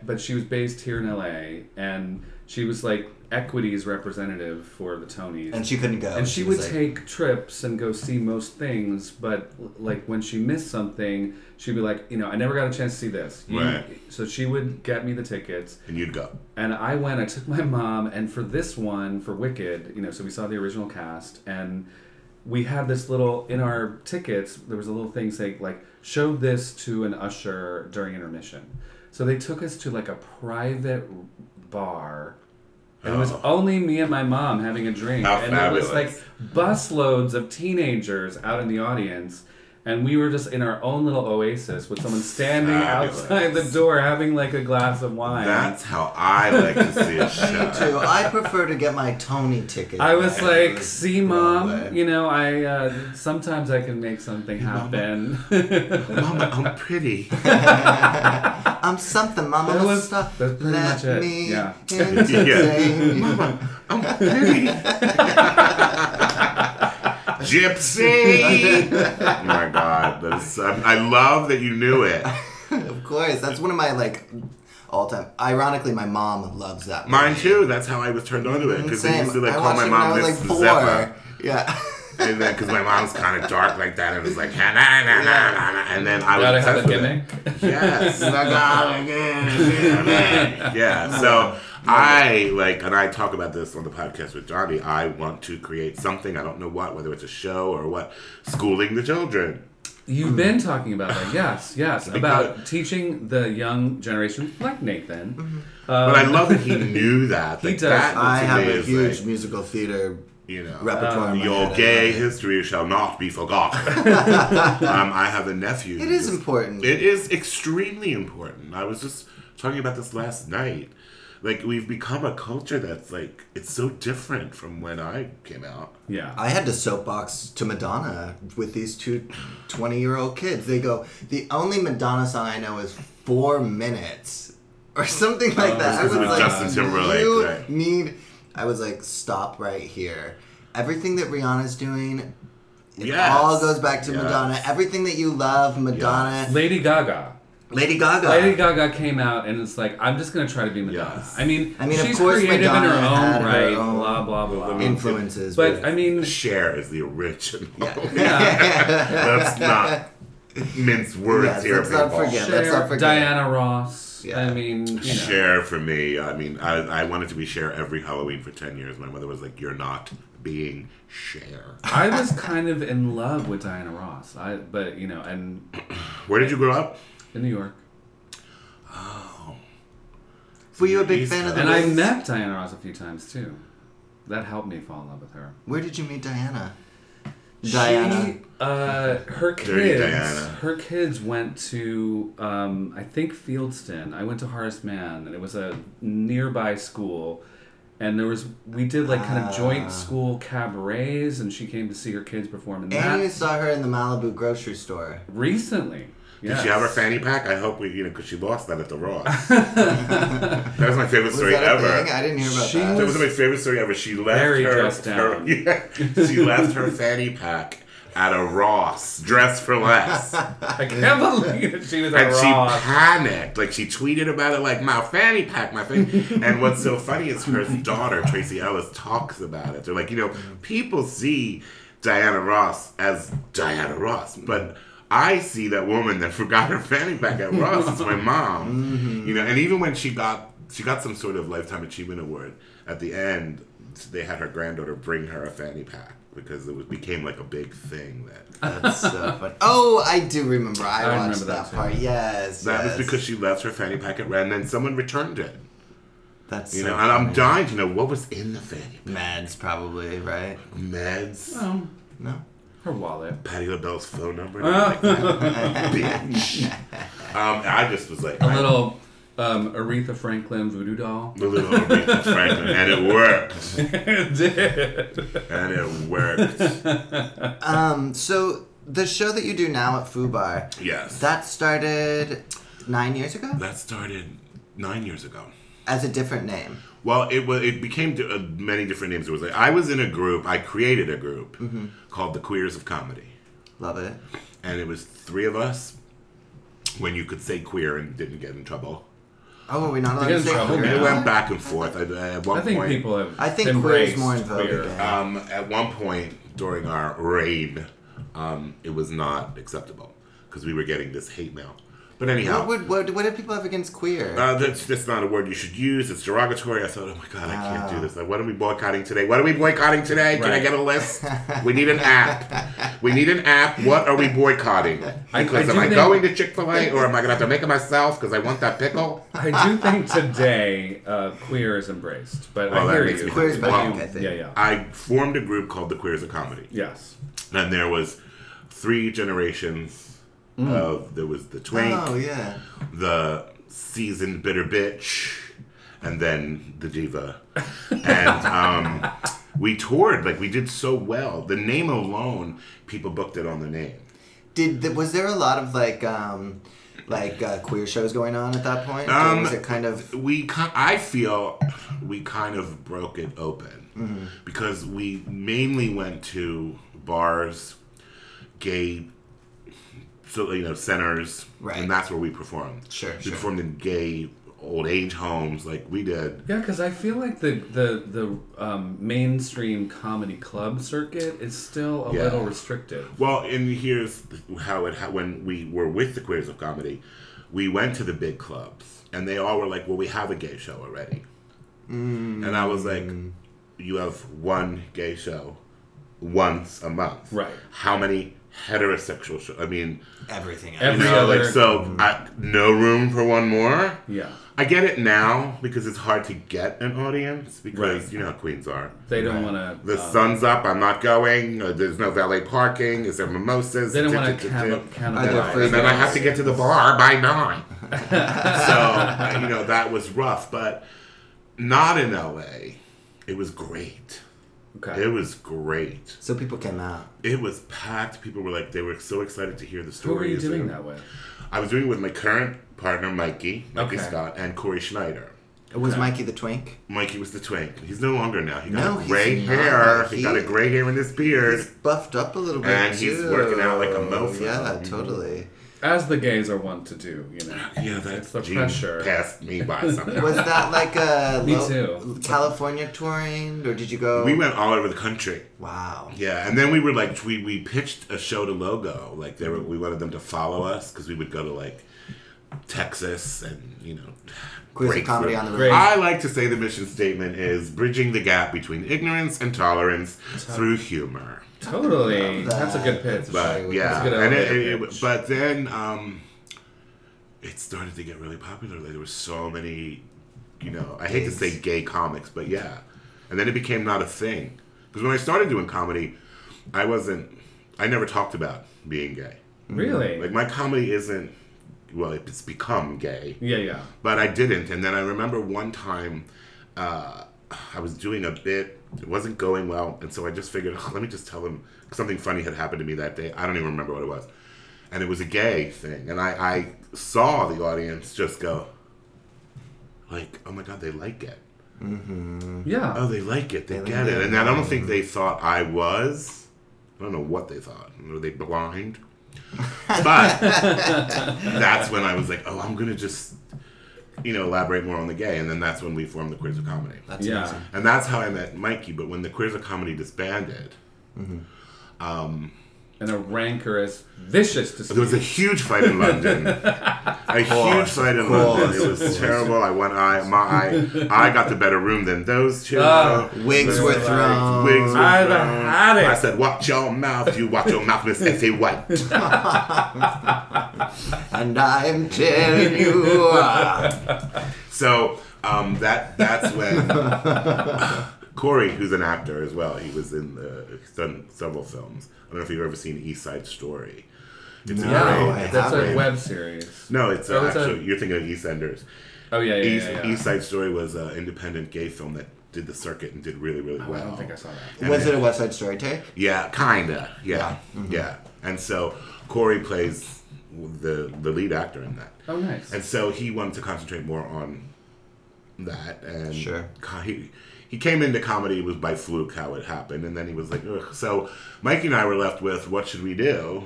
but she was based here in LA, and she was like equities representative for the Tonys. and she couldn't go. and she was would like, take trips and go see most things, but like when she missed something, she'd be like, you know, I never got a chance to see this. You- Right. So she would get me the tickets, and you'd go. and I went. I took my mom, and for this one, for Wicked, you know, so we saw the original cast, and we had this little in our tickets. There was a little thing saying like, "Show this to an usher during intermission." So they took us to like a private bar. And it was Oh. only me and my mom having a drink, How and it was fabulous. like busloads of teenagers out in the audience, and we were just in our own little oasis with someone standing Fabulous. outside the door having like a glass of wine. That's how I like to see a Me show. too. I prefer to get my Tony ticket. I was at like, "See, mom, Broadway." you know, I uh, sometimes I can make something happen." Mama, I'm pretty. I'm something, Mama. That Let's was- stop. that's pretty Let much it, me yeah. entertain you. I'm pretty. Gypsy. oh my God, that's, I, I love that you knew it. Of course, that's one of my like all time. Ironically, my mom loves that. Mine too. That's how I was turned on to it because they used to like I call my it when I mom was Miss like four. Zeppa. Yeah. And then, because my mom's kind of dark like that, and it was like, "Ha, na, na, na, na, na," and then I was Gotta have a obsessed with it. Yes. yeah. So I like, and I talk about this on the podcast with Johnny. I want to create something. I don't know what, whether it's a show or what, schooling the children. You've been talking about that, yes, yes, Because- about teaching the young generation, like Nathan. But I love that he knew that. He Like, does. That I have me a huge like, musical theater you know, repertoire. in my Your gay love history shall not be forgotten. um, I have a nephew. It who is just- important. It is extremely important. I was just talking about this last night. Like we've become a culture that's like it's so different from when I came out. Yeah. I had to soapbox to Madonna with these two 20 year old kids. They go, the only Madonna song I know is four minutes or something like Oh, that. I this was is with like, Justin Timberlake, you right. need. I was like, stop right here. Everything that Rihanna's doing, it Yes. all goes back to Yes. Madonna. Everything that you love, Madonna. Lady Gaga. Lady Gaga. Lady Gaga came out and it's like, I'm just gonna try to be Madonna. Yes. I mean, I mean, of course creative in her Madonna had own her right, own blah blah blah. influences. But I mean, Cher is the original. yeah, Let's not mince words Yes, here. let's not people. forget. let's not forget. Diana Ross. Yeah. I mean, you know. Cher for me. I mean, I, I wanted to be Cher every Halloween for ten years. My mother was like, "You're not being Cher." I was kind of in love with Diana Ross. I, but you know, and Where did you grow up? In New York, Oh. Were you a big East fan of the and I Wiz? met Diana Ross a few times too. That helped me fall in love with her. Where did you meet Diana? Diana. She, uh, her Dirty kids. Diana. Her kids went to, um, I think Fieldston. I went to Horace Mann, and it was a nearby school. And there was, we did like kind of Ah. joint school cabarets, and she came to see her kids perform in And you that saw her in the Malibu grocery store. recently. Did she have her fanny pack? I hope we, you know, because she lost that at the Ross. that was my favorite Was story that a ever. thing? I didn't hear about She that. That was my favorite story ever. She left Very her, dressed her down. yeah, she left her fanny pack at a Ross, dressed for less, I can't believe that she was at and she Ross. panicked. Like she tweeted about it, like my fanny pack, my fanny. and what's so funny is her daughter Tracee Ellis talks about it. They're like, you know, people see Diana Ross as Diana Ross, but. I see that woman that forgot her fanny pack at Ross. It's my mom. Mm-hmm. You know, and even when she got she got some sort of lifetime achievement award at the end, they had her granddaughter bring her a fanny pack because it was, became like a big thing that That's so funny. Oh, I do remember. I, I watched remember that, that part. Yes. that yes. was because she left her fanny pack at Red and then someone returned it. That's You so know, and I'm dying to know what was in the fanny Meds, probably, right? meds, Oh, No? Her wallet. Patti LaBelle's phone number. and I'm like, Bitch. Um, I just was like, A I- little um, Aretha Franklin voodoo doll. a little Aretha Franklin, and it worked, it did. and it worked. Um, so the show that you do now at Fubar, Yes, that started nine years ago that started nine years ago. as a different name. Well, it was. It became uh, many different names. It was like I was in a group. I created a group called the Queers of Comedy, Love it. and it was three of us. When you could say queer and didn't get in trouble, Oh, are we not allowed get to say trouble queer? it went back and forth. I, at one I think point, people have. I think queer is more in vogue um, at one point during our reign, um, it was not acceptable because we were getting this hate mail. But anyhow, What, would, what, what do people have against queer? uh, that's that's not a word you should use. It's derogatory. I thought, oh my god, I can't do Ah. this. Like, what are we boycotting today? What are we boycotting today? Can I get a list? we need an app. We need an app. What are we boycotting? I- I Because do am I think- going to Chick Fil A or am I gonna have to make it myself because I want that pickle? I do think today uh, queer is embraced, but Well, I hear you. me Queer's You- back, I think. Yeah, yeah. I formed a group called the Queers of Comedy, Yes. and there was three generations of there was the twink, oh, yeah. the seasoned bitter bitch, and then the diva. And um, we toured like we did so well. The name alone, people booked it on the name. Did th- Was there a lot of, like, um, like uh, queer shows going on at that point? Um, was it kind of. we I feel we kind of broke it open because we mainly went to bars, gay, so you know centers, Right. and that's where we performed. Sure, we sure. performed in gay old age homes, like we did. Yeah, because I feel like the the the um, mainstream comedy club circuit is still a Yeah. little restrictive. Well, and here's how it ha- when we were with the Queers of Comedy, we went to the big clubs, and they all were like, "Well, we have a gay show already," and I was like, "You have one gay show once a month, Right. How many heterosexual shows? I mean, Everything. Every you know, like other- so, I, no room for one more." Yeah, I get it now because it's hard to get an audience because Right. you know how queens are. they don't want to. The sun's up. I'm not going. Uh, there's no valet parking. Is there mimosas? They don't want to cannibalize. And then I have to get to the bar by nine. so uh, you know that was rough, but not in LA. It was great. Okay. It was great. So people came out. It was packed. People were like, they were so excited to hear the story. Who are you doing that with? I was doing it with my current partner, Mikey, Mikey Okay. Scott, and Corey Schneider. It Was Okay. Mikey the twink? Mikey was the twink. He's no longer now. He got No, a he's gray hair. He, He- got a gray hair in his beard. He's buffed up a little bit. And he's working out like a mofo. Yeah, totally. As the gays are wont to do, you know. Yeah, that's It's the gene pressure. passed me by somehow. Was that like a Me lo- too. California touring, or did you go? we went all over the country. Wow. Yeah, and then we were like, we, we pitched a show to Logo. Like, they were, we wanted them to follow us because we would go to like Texas and, you know, Queers of comedy on the road. I like to say the mission statement is bridging the gap between ignorance and tolerance through humor. Totally. Love That's a good pitch. Sorry, But with yeah, a good and it, elevator it- but then um, it started to get really popular. Like there were so many, you know, I hate to say gay comics, but yeah, and then it became not a thing because when I started doing comedy, I wasn't, I never talked about being gay. Really? Like my comedy isn't, well, it's become gay yeah, yeah. but I didn't. And then I remember one time uh, I was doing a bit, it wasn't going well, and so I just figured, let me just tell him something funny had happened to me that day. I don't even remember what it was, and it was a gay thing, and I, I saw the audience just go, like, oh my god, they like it. Yeah. Oh, they like it. They, They get like it. it. And I don't think they thought I was. I don't know what they thought. Were they blind? But that's when I was like, oh, I'm gonna just, you know, elaborate more on the gay, and then that's when we formed the Queers of Comedy, That's yeah. amazing. and that's how I met Mikey. But when the Queers of Comedy disbanded, mm-hmm. um, And a rancorous, vicious dispute. there was a huge fight in London. a huge fight in London. It was terrible. I went. I my I, I got the better room than those two. Oh. Wigs were like, thrown. Wigs were I've thrown. had it. I said, "Watch your mouth. You watch your mouth, Miss Effie White." And I'm telling you, uh, So um, that that's when Corey, who's an actor as well, he was in the he's done several films. I don't know if you've ever seen East Side Story. It's a No, yeah, I that's a web series. No, it's Oh, uh, it's a- actually you're thinking of EastEnders. Oh yeah, yeah, East, yeah. yeah. East Side Story was an independent gay film that did the circuit and did really really Oh, well. I don't think I saw that. was it a West Side Story take? Yeah, kinda. Yeah, Yeah. Mm-hmm. yeah. And so Corey plays the the lead actor in that. Oh nice. And so he wanted to concentrate more on that. And Sure. he, he came into comedy, it was by fluke how it happened. And then he was like, Ugh. so Mikey and I were left with, what should we do?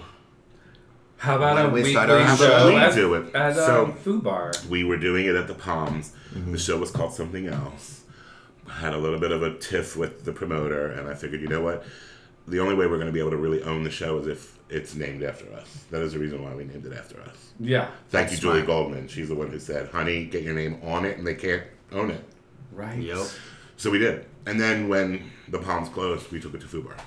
How about When a we weekly start our show show. We at, do it. at So- um, Fubar? We were doing it at the Palms. The show was called something else. I had a little bit of a tiff with the promoter, and I figured, you know what? the only way we're going to be able to really own the show is if it's named after us. That is the reason why we named it after us. Yeah. Thank you, Julie smart. Goldman. She's the one who said, "Honey, get your name on it," and they can't own it. Right. Yep. So we did. And then when the Palms closed, we took it to Fubar.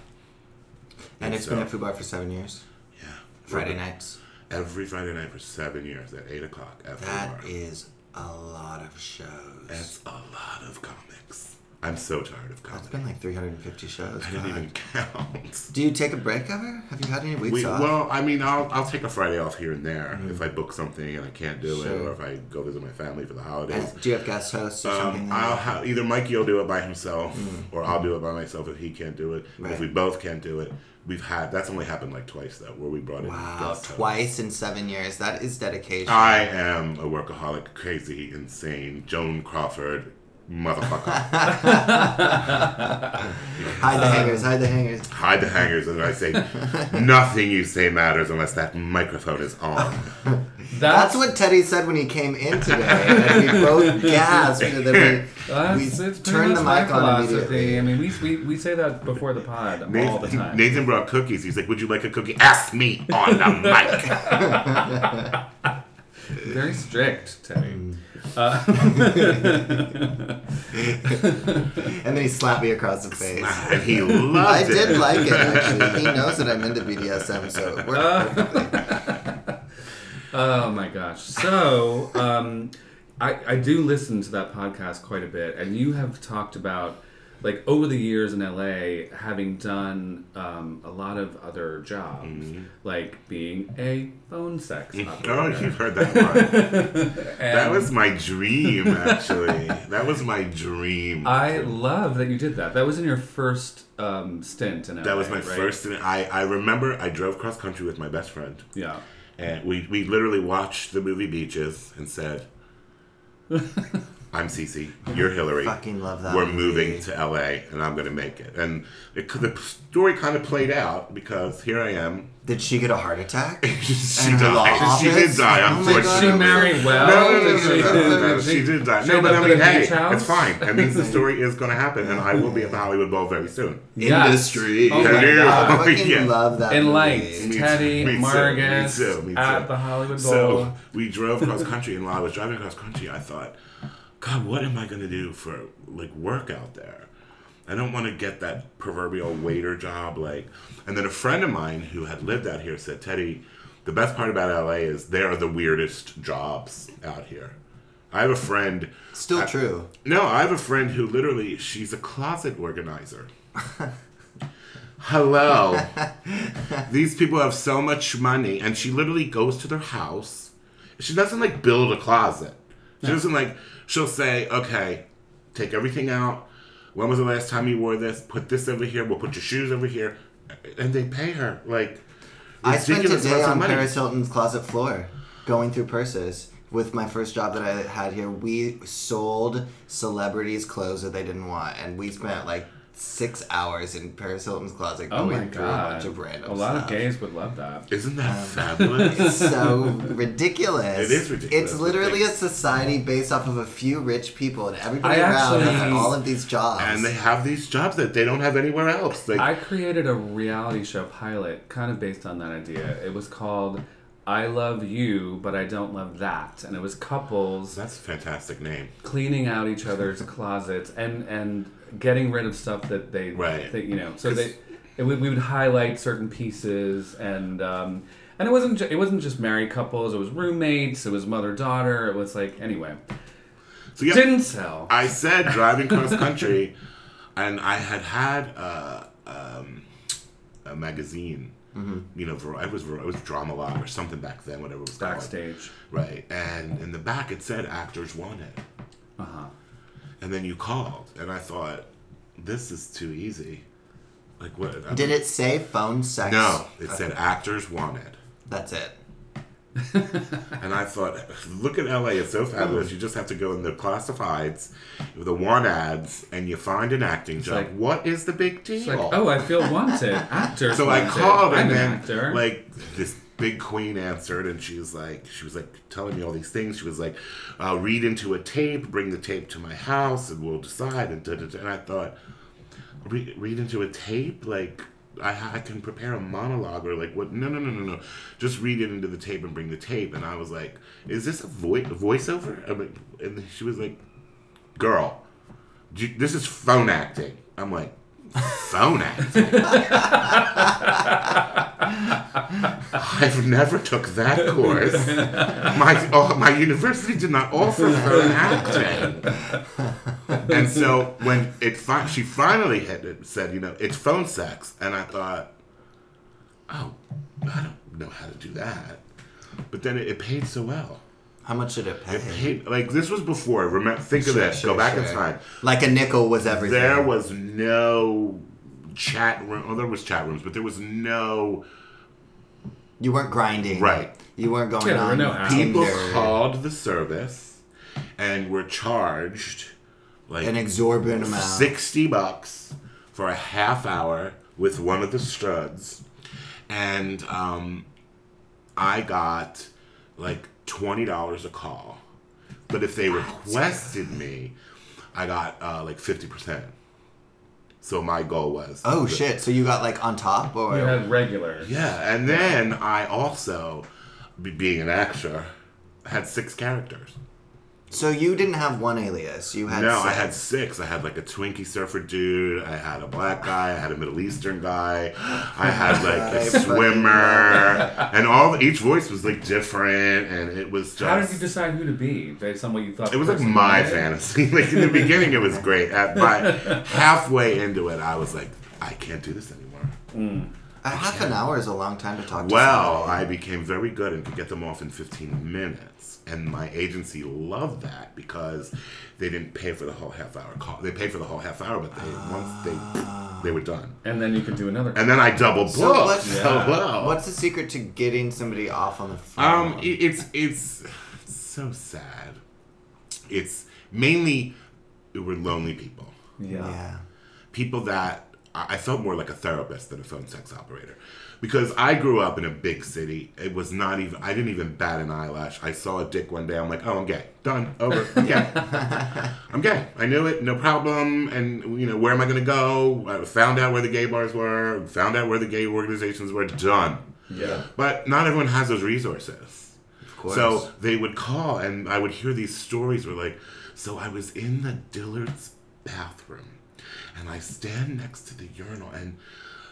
And it's So- been at Fubar for seven years. Yeah. Friday nights. Every Friday night for seven years at eight o'clock at That Fubar. is a lot of shows. That's a lot of comics. I'm so tired of comedy. It's been like 350 shows. I didn't even count. Do you take a break ever? Have you had any weeks We, off? well, I mean, I'll, I'll take a Friday off here and there if I book something and I can't do it, or if I go visit my family for the holidays. Do you have guest hosts or something? Um, like I'll have either Mikey will do it by himself, or I'll do it by myself if he can't do it. Right. If we both can't do it, we've had that's only happened like twice though, where we brought in Wow, guest hosts. twice in seven years. That is dedication. I am a workaholic, crazy, insane, Joan Crawford, motherfucker. hide the uh, hangers, hide the hangers. Hide the hangers, and I say nothing you say matters unless that microphone is on. That's what Teddy said when he came in today, and we both gasped. And then we, we it's turned the much mic my on philosophy. immediately. I mean, we, we, we say that before the pod all the time. Nathan brought cookies. He's like, "Would you like a cookie?" Ask me on the mic. Very strict, Teddy. Uh, and then he slapped me across the face. and he loved I it. did like it actually. He knows that I'm into BDSM, so it worked perfectly. Oh my gosh. So, um, I, I do listen to that podcast quite a bit, and you have talked about, like, over the years in LA, having done um, a lot of other jobs, like being a phone sex operator. Oh, you've heard that one. that was my dream, actually. That was my dream. I love that you did that. That was in your first um, stint in LA. that was my right? first. And I, I remember I drove cross country with my best friend, Yeah. and we, we literally watched the movie Beaches and said, "I'm Cece, you're Hillary. Fucking love that We're movie. moving to LA, and I'm gonna make it." And it, the story kind of played out because here I am. Did she get a heart attack? she In her law died. She did die. Oh my Unfortunately. Did she I'm marry well? No, no, no, Did no, she, no, no, no, did she did die. No, but I in mean, a hey, beach house? it's fine. That means the story is going to happen, and I will be at the Hollywood Bowl very soon. Yes. Industry. Oh my Yeah. I fucking Yeah. love that In lights, Me Teddy, me too, Margus me too, me too. at the Hollywood Bowl. So we drove cross country, and while I was driving cross country, I thought, God, what am I going to do for like work out there? I don't want to get that proverbial waiter job, like. And then a friend of mine who had lived out here said, Teddy, the best part about LA is there are the weirdest jobs out here. I have a friend. Still I- true. No, I have a friend who literally she's a closet organizer. Hello. These people have so much money and she literally goes to their house. She doesn't like build a closet. She doesn't like she'll say, "Okay, take everything out. When was the last time you wore this? Put this over here. We'll put your shoes over here." And they pay her like I spent a day on money. Paris Hilton's closet floor, going through purses. With my first job that I had here, we sold celebrities clothes that they didn't want, and we spent like six hours in Paris Hilton's closet oh going my through a god. bunch of random a lot stuff. of gays would love that. Isn't that Um, fabulous? It's so ridiculous. It is ridiculous, It's literally a society based off of a few rich people, and everybody I around has all of these jobs. and they have these jobs that they don't have anywhere else. Like I created a reality show pilot kind of based on that idea. It was called I Love You, but I Don't Love That. And it was couples that's a fantastic name. cleaning out each other's closets and, and getting rid of stuff that they, Right. you know, so they, it, would- we would highlight certain pieces and, um, and it wasn't, ju- it wasn't just married couples, it was roommates, it was mother daughter, it was like, anyway, So yeah, didn't sell. I said driving cross country, and I had had uh, um, a magazine. You know, I was I was Drama Log or something back then, whatever it was called. Backstage. Right, and in the back it said actors wanted, Uh huh. And then you called, and I thought, this is too easy. Like what? I Did mean- it say phone sex? No, it said actors wanted. That's it. And I thought, look at LA, it's so fabulous. You just have to go in the classifieds, the want ads, and you find an acting job. like- what is the big deal? It's like, oh, I feel wanted. Actors. so I wanted. called, I'm and an then actor. like this big queen answered, and she was like, she was like telling me all these things. She was like, uh, read into a tape, bring the tape to my house, and we'll decide. And, da, da, da. and I thought, read, read into a tape, like. I, I can prepare a monologue or like what? No, no, no, no, no. Just read it into the tape and bring the tape. And I was like, is this a, vo- a voiceover? I'm like, and she was like, girl, this is phone acting. I'm like, phone acting. I've never took that course. My oh, my university did not offer phone acting. And so when it fi- she finally hit it, said, you know, it's phone sex, and I thought, oh, I don't know how to do that. But then it, it paid so well. How much did it It pay? paid like this was before. Remember, think of Sure, this. sure, Go back in time. Like a nickel was everything. There was no chat room. Oh, there was chat rooms, but there was no You weren't grinding. Right. You weren't going Yeah, there were on no people Tinder. called the service and were charged like an exorbitant amount. 60 bucks for a half hour with one of the studs and um, i got like $20 a call but if they requested me i got uh, like 50% so my goal was Oh shit! So you got like on top or? You had regular. yeah and then i also be- being an actor had six characters So you didn't have one alias. You had. no, I had six. I had like a Twinkie surfer dude. I had a black guy. I had a Middle Eastern guy. I had like a swimmer, and all each voice was like different, and it was just. How did you decide who to be based on what you thought? It was like my wanted? fantasy. Like in the beginning, it was great. At by halfway into it, I was like, I can't do this anymore. Mm. A half an hour is a long time to talk to Well, somebody. I became very good and could get them off in 15 minutes. And my agency loved that because they didn't pay for the whole half hour call. They paid for the whole half hour, but they once they they were done. And then you could do another. And then I double booked. So what's- So Yeah. well. What's the secret to getting somebody off on the phone? um it, it's it's so sad. It's mainly it were lonely people. yeah. yeah. people that I felt more like a therapist than a phone sex operator because I grew up in a big city. It was not even I didn't even bat an eyelash. I saw a dick one day. I'm like, oh, I'm gay. Done. Over. I'm gay. I'm gay. I knew it. No problem. And you know, where am I going to go? I found out where the gay bars were. Found out where the gay organizations were. Done. Yeah. But not everyone has those resources. Of course. So they would call, and I would hear these stories where, like, so I was in the Dillard's bathroom, and I stand next to the urinal, and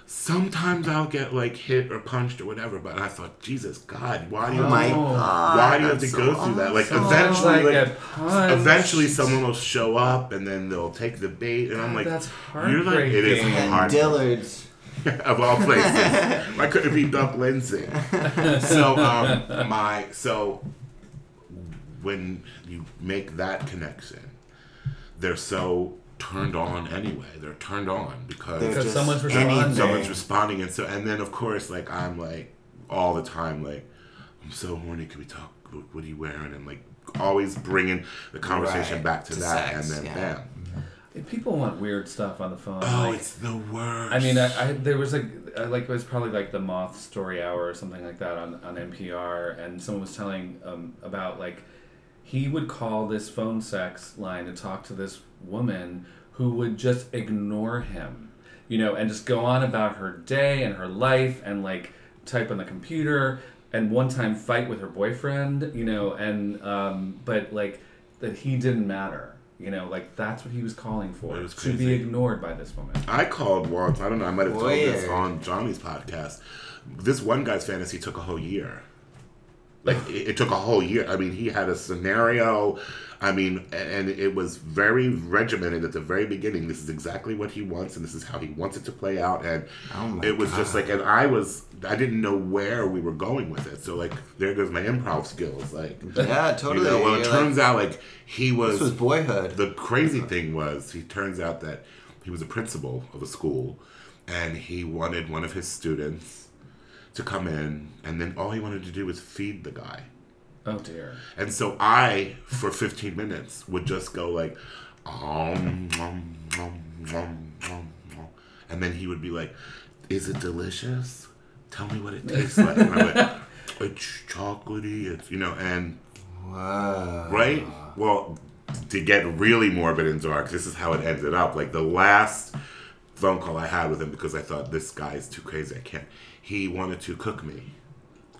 sometimes I'll get like hit or punched or whatever. But I thought, Jesus God, why do you? oh my Oh. god. why do you have to that's go so through that? Like, eventually, like, eventually, someone will show up, and then they'll take the bait, and I'm like, That's you're like, it is heartbreaking. And hard. Dillard's. of all places. Why couldn't it be Doug Lindsay? So um, my so when you make that connection, they're so turned on anyway. They're turned on because They're Because someone's anything. responding. someone's responding, and so and then of course like I'm like all the time like I'm so horny. Can we talk? What, what are you wearing? And like always bringing the conversation Right, back to, to that, sex, and then yeah. bam. If People want weird stuff on the phone. Oh, like- it's the worst. I mean, I, I there was like like it was probably like the Moth Story Hour or something like that on on NPR, and someone was telling um, about like he would call this phone sex line to talk to this woman who would just ignore him, you know, and just go on about her day and her life and like type on the computer and one time fight with her boyfriend, you know, and um, but like that he didn't matter. You know, like that's what he was calling for It was to be ignored by this woman. I called once. I don't know. I might have told this on Johnny's podcast. This one guy's fantasy took a whole year. Like it, it took a whole year. I mean, he had a scenario. I mean, and it was very regimented at the very beginning. This is exactly what he wants, and this is how he wants it to play out. And Oh it was just like, and I was, I didn't know where we were going with it. So like, there goes my improv skills. Like, Yeah, totally. you know, well, it You're turns like, out like he was. this was boyhood. the crazy thing was, he turns out that he was a principal of a school, and he wanted one of his students to come in, and then all he wanted to do was feed the guy. Oh dear. And so I, for 15 minutes, would just go like, um, um, um, um, um, and then he would be like, "Is it delicious? Tell me what it tastes like." And I'm like, "It's chocolatey. It's you know." And Whoa. right? Well, to get really morbid and dark, this is how it ended up. Like the last phone call I had with him because I thought this guy's too crazy. I can't. He wanted to cook me.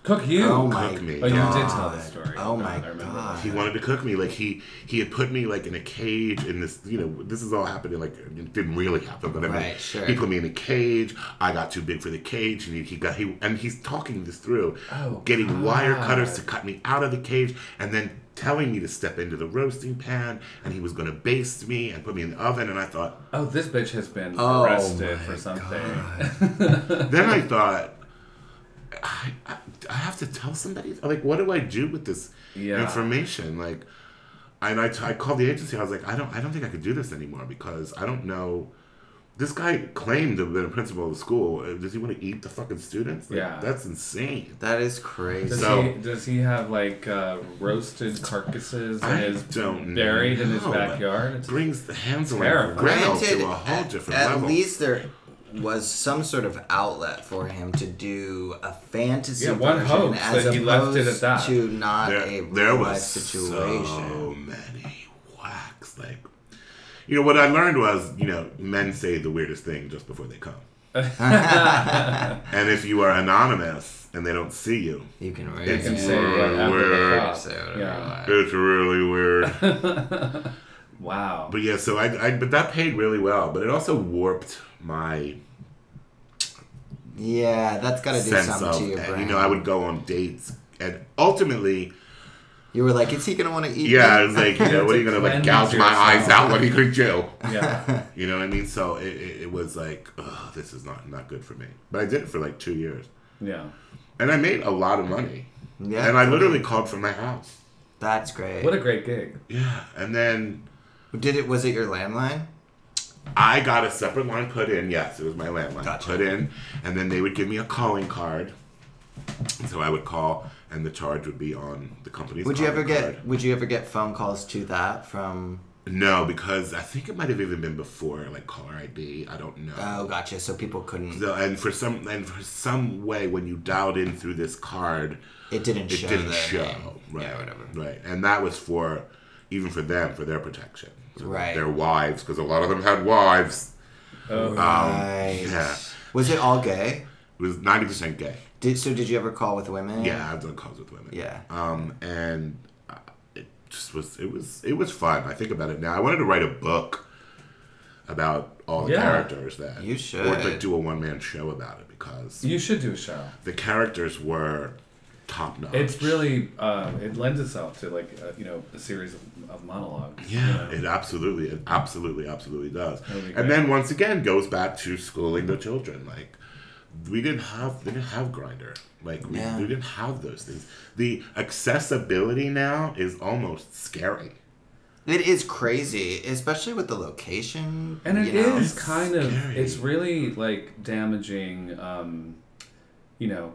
Cook you. Oh my Cook me. Oh, you God. did tell the story. Oh my I God. He wanted to cook me like he he had put me like in a cage in this you know this is all happening like it didn't really happen but I mean Right, sure. he put me in a cage I got too big for the cage and he, he got he and he's talking this through Oh, getting wire cutters to cut me out of the cage and then telling me to step into the roasting pan and he was going to baste me and put me in the oven and I thought Oh, this bitch has been Oh arrested my for something. then I thought I, I, I have to tell somebody like what do I do with this Yeah. information like and I, t- I called the agency I was like I don't I don't think I could do this anymore because I don't know this guy claimed to have been a principal of the school Uh, does he want to eat the fucking students Like, Yeah. that's insane That is crazy. Does So- he does he have like uh, roasted carcasses in I his don't buried in his backyard? It's- brings the Hansel and Terrifying. Granted, to a whole at, different at level least there was some sort of outlet for him to do a fantasy Yeah, one version hoax as that he left it at opposed that. to not there, a there real was life situation. so many whacks. Like, you know, what I learned was, you know, men say the weirdest thing just before they come. and if you are anonymous and they don't see you, You can read It's can it. say whatever weird. the fuck. Yeah. it's really weird. Wow. but yeah, so I, I, but that paid really well. But it also warped my Yeah, that's got to do something of, to your and, brain. you know, I would go on dates, and ultimately, You were like, is he gonna want to eat? yeah, me? I was like, you know, what are you gonna like Cleanse gouge my eyes out? What are you gonna do? Yeah. You know what I mean? So it, it, it was like, oh, this is not not good for me. But I did it for like two years, Yeah. and I made a lot of money. Yeah, and I literally called from my house. That's great. What a great gig. Yeah, and then Did it? Was it your landline? I got a separate line put in. Yes, it was my landline Gotcha. put in, and then they would give me a calling card. So I would call, and the charge would be on the company's. Would you ever calling get? Would you ever get phone calls to that from? No, because I think it might have even been before, like caller ID. I don't know. Oh, gotcha. So people couldn't. So, and for some and for some way, when you dialed in through this card, It didn't it show. didn't show. name. Right. Yeah, whatever. Right, and that was for even for them for their protection. So Right. Their wives, because a lot of them had wives. Oh. Um, Right. yeah. Was it all gay? It was ninety percent gay. Did so? Did you ever call with women? Yeah, I've done calls with women. Yeah. Um, and uh, it just was it was it was fun. I think about it now. I wanted to write a book about all the Yeah. characters that You or should. like do a one man show about it because You should do a show. the characters were top notch. It's really uh, it lends itself to like uh, you know a series of, of monologues. you Yeah, know? it absolutely, it absolutely, absolutely does. And then once again goes back to schooling the children. Like we didn't have, they didn't have Grindr. Like we, Yeah. we didn't have those things. The accessibility now is almost scary. It is crazy, especially with the location. And it you know? is kind of it's really like damaging um you know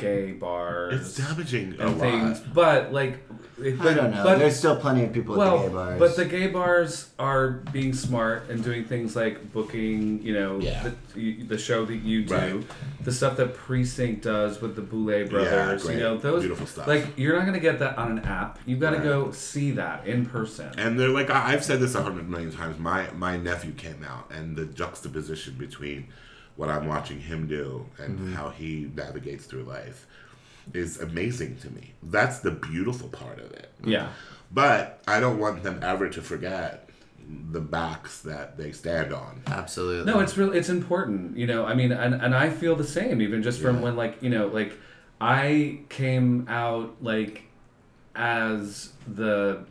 gay bars It's damaging a and lot. things but like it, I don't know. but, There's still plenty of people at the gay bars. but the gay bars are being smart and doing things like booking you know Yeah. the, the show that you do Right. the stuff that precinct does with the Boulet brothers great. you know those Beautiful stuff. like you're not gonna get that on an app you've got to Right. go see that in person And they're like I- I've said this a hundred million times. My my nephew came out, and the juxtaposition between what I'm watching him do and Mm-hmm. how he navigates through life is amazing to me. That's the beautiful part of it. yeah But I don't want them ever to forget the backs that they stand on. Absolutely. No, it's really it's important, you know. I mean, and and I feel the same, even just from Yeah. when like you know, like I came out like as the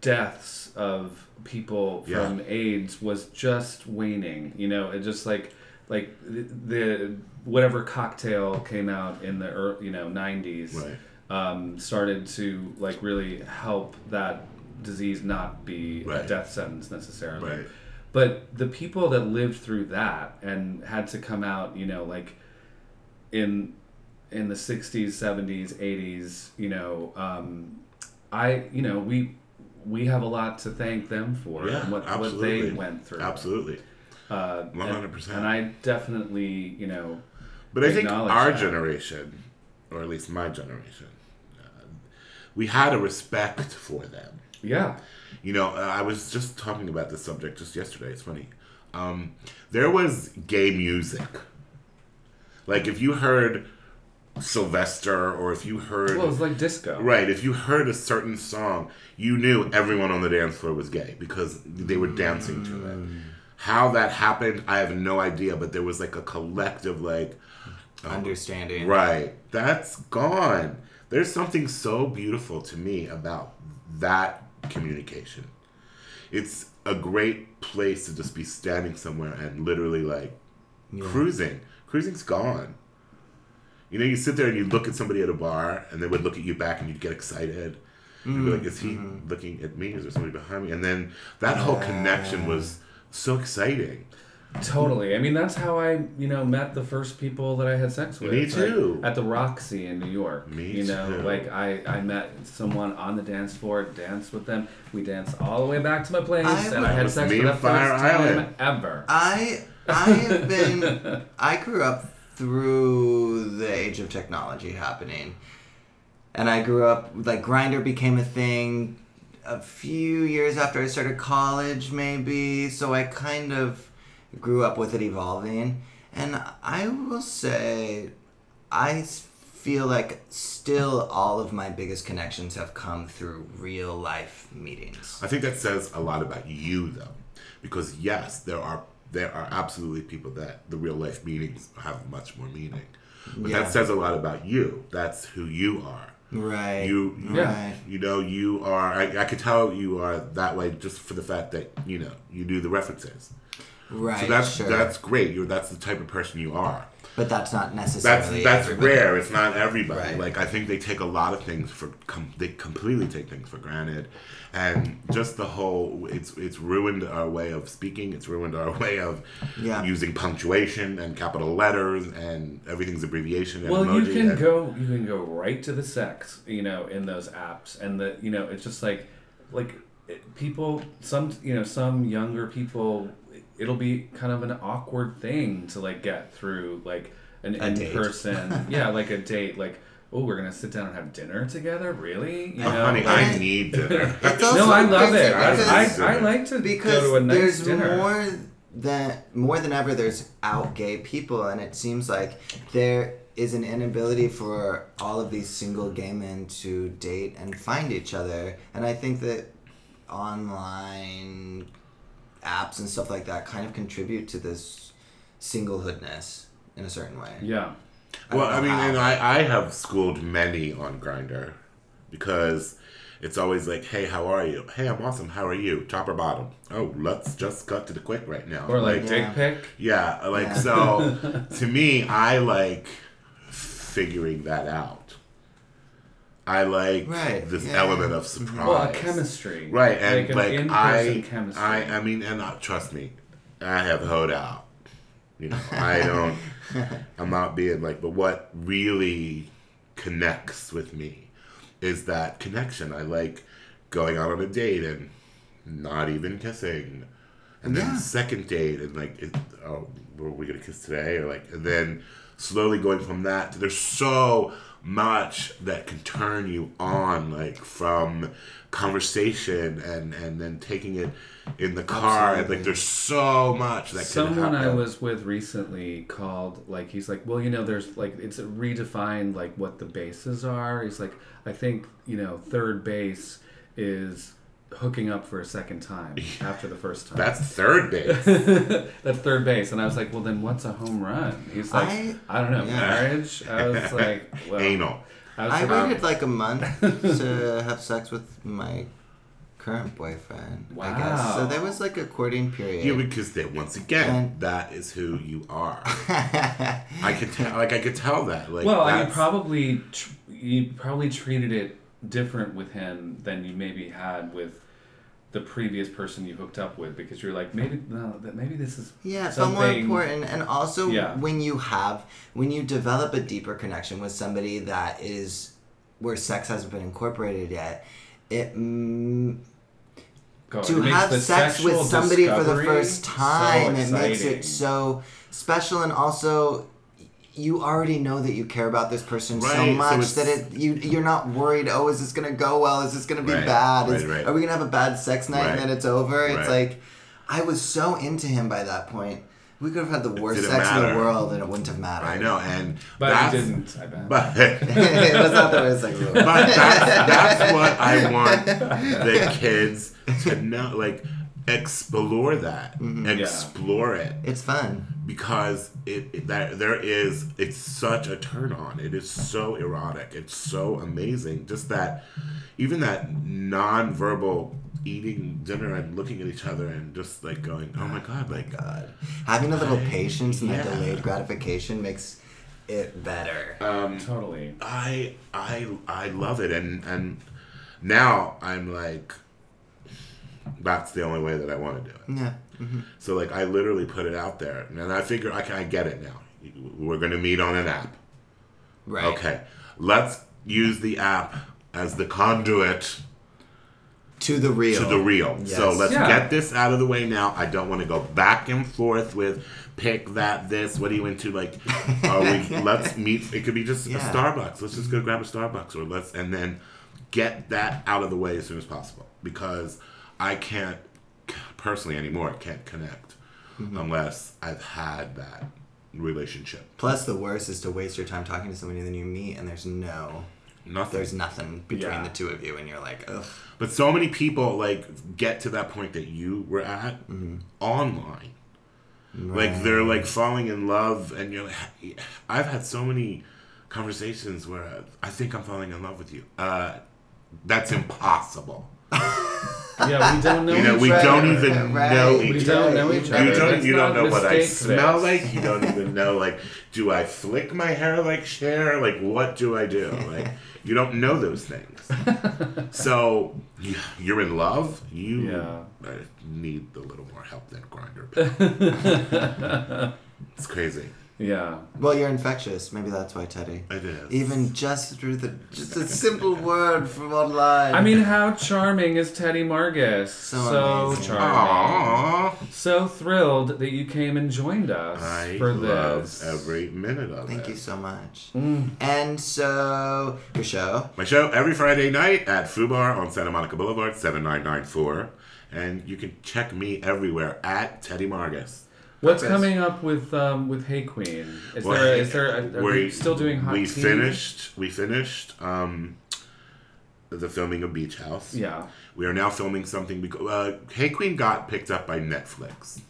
deaths of people Yeah. from AIDS was just waning. You know, it just like like the, the whatever cocktail came out in the early, you know nineties Right. um, started to like really help that disease not be a death sentence necessarily. Right. But the people that lived through that and had to come out, you know, like in in the 60s, 70s, 80s, you know, um, I, you know, we we have a lot to thank them for Yeah, and what, what they went through. Absolutely. Uh, and- 100%. And I definitely, you know, But I think our that. generation, or at least my generation, uh, we had a respect for them. yeah. You know, uh, I was just talking about this subject just yesterday. It's funny. um, there was gay music. Like if you heard Sylvester or if you heard Well, it's like disco. Right. If you heard a certain song, you knew everyone on the dance floor was gay because they were dancing to it. Mm. How that happened, I have no idea, but there was like a collective, like, uh, Understanding. right, that's gone. There's something so beautiful to me about that communication. It's a great place to just be standing somewhere and literally like cruising. Cruising's gone. You know, you sit there and you look at somebody at a bar, and they would look at you back, and you'd get excited. You'd be like, "Is he mm-hmm. looking at me? Is there somebody behind me?" And then that whole connection was so exciting. Totally. I mean, that's how I, you know, met the first people that I had sex with. Me Like, too. at the Roxy in New York. Me You know, too. like I, I met someone on the dance floor, danced with them. We danced all the way back to my place, I and I had sex me for the and Fire first time Island. ever. I I have been I grew up through the age of technology happening. And I grew up like Grindr became a thing a few years after I started college maybe, so I kind of grew up with it evolving. And I will say I feel like still all of my biggest connections have come through real life meetings. I think that says a lot about you, though, because yes, there are there are absolutely people that the real life meetings have much more meaning, but Yeah. that says a lot about you. That's who you are. Right. You, Yeah. Right. you know, you are. I, I could tell you are that way just for the fact that you know you do the references. Right. So that's sure. that's great. You're that's the type of person you are. But that's not necessarily. that's everybody. rare. It's not everybody. Right. Like I think they take a lot of things for com- they completely take things for granted, and just the whole it's it's ruined our way of speaking. It's ruined our way of Yeah. using punctuation and capital letters and everything's abbreviation and Well, emoji. you can and- go, you can go right to the sex, you know, in those apps, and the, you know, it's just like, like people, some, you know, some younger people, it'll be kind of an awkward thing to like get through, like an A in date. person, yeah, like a date, like. Oh, we're gonna sit down and have dinner together? Really? You Oh, know, honey, I need dinner. No, I love it. I, because- I, I like to because go to a nice there's dinner. more than more than ever there's out gay people and it seems like there is an inability for all of these single gay men to date and find each other and i think that online apps and stuff like that kind of contribute to this singlehoodness in a certain way yeah. Well, I mean, how. and I, I have schooled many on Grindr because it's always like, hey, how are you? Hey, I'm awesome. How are you? Top or bottom? Oh, let's just cut to the quick right now. Or like Yeah. dick pic. yeah, like Yeah. so. to me, I like figuring that out. I like Right, this yeah. element of surprise. Well, a chemistry. Right, and an like, I, chemistry. I, I mean, and uh, trust me, I have hoed out. You know, I don't. I'm not being like, but what really connects with me is that connection. I like going out on a date and not even kissing, and then Yeah. second date and like, it, oh, were we gonna kiss today? Or like, and then slowly going from that to there's so much that can turn you on, like from conversation and and then taking it in the car Absolutely. like there's so much that can Someone I was with recently called like he's like, well, you know, there's like it's redefined like what the bases are. He's like, I think you know, third base is hooking up for a second time after the first time. That's third base. That's third base, and I was like, well, then what's a home run? He's like, I, I- don't know, yeah. marriage. I was like, well, Anal. I, was I like, waited like a month to have sex with my current boyfriend. I guess so. Wow. There was like a courting period. Yeah, because that once again, And- that is who you are. I could tell, like I could tell that. Like, well, and you probably tr- you probably treated it different with him than you maybe had with the previous person you hooked up with because you're like maybe no that maybe this is yeah, felt more something- important. And also, Yeah. when you have, when you develop a deeper connection with somebody that is where sex hasn't been incorporated yet, it mm, God, to it have sex with somebody for the first so time it makes it so special and also you already know that you care about this person so Right, so much it's- that it you you're not worried oh is this gonna go well is this gonna be Right, bad is, right, right. are we gonna have a bad sex night Right, and then it's over it's right. like I was so into him by that point. We could have had the worst didn't sex in the world and it wouldn't have mattered. I know, and But that's, you didn't. I bet. But it was not the worst sex in but that's, that's what I want the kids to know. Like, explore that, mm-hmm. explore it, It's fun. Because it, it that there is it's such a turn on. It is so erotic. It's so amazing. Just that, even that non-verbal eating dinner and looking at each other and just like going, oh my god, like God. Having a little patience and that delayed gratification makes it better. Um, Totally. I I I love it and and now I'm like that's the only way that I want to do it. yeah. Mm-hmm. So like I literally put it out there and I figure I can I get it now. We're going to meet on an app. Right. Okay. Let's use the app as the conduit To the real. to the real. So let's Yeah. get this out of the way now. I don't want to go back and forth with pick that this. What are you into? Like, are we? let's meet. It could be just Yeah. a Starbucks. Let's just go mm-hmm. grab a Starbucks, or let's and then get that out of the way as soon as possible because I can't personally anymore. Can't connect Mm-hmm. unless I've had that relationship. Plus, the worst is to waste your time talking to somebody and then you meet and there's no, Nothing. there's nothing between Yeah. the two of you and you're like, ugh. But so many people like get to that point that you were at Mm-hmm. online. Like they're like falling in love, and you're like, I've had so many conversations where I think I'm falling in love with you. Uh, that's impossible. Yeah, we don't know. You know, each we other. don't even Right. know We each don't other. know each You other. You don't. You don't know what I smell like. You don't even know like, do I flick my hair like Cher? Like, what do I do? Like, you don't know those things. so you- you're in love. You Yeah. uh, need a little more help than Grindr. it's crazy. Yeah. Well, you're infectious. Maybe that's why, Teddy. It is. Even just through the, just a simple word from online. I mean, how charming is Teddy Margus? So So, charming. Aww. So thrilled that you came and joined us I for love this. every minute of it. Thank you so much. Mm. And so, your show. My show every Friday night at Fubar on Santa Monica Boulevard, 7994. And you can check me everywhere at Teddy Margus. What's Purpose. coming up with um, with Hey Queen? Is Well, there hey, is there a, are we- we still doing hot We tea? finished. We finished um, the filming of Beach House. Yeah. We are now filming something. Because, uh, hey Queen got picked up by Netflix.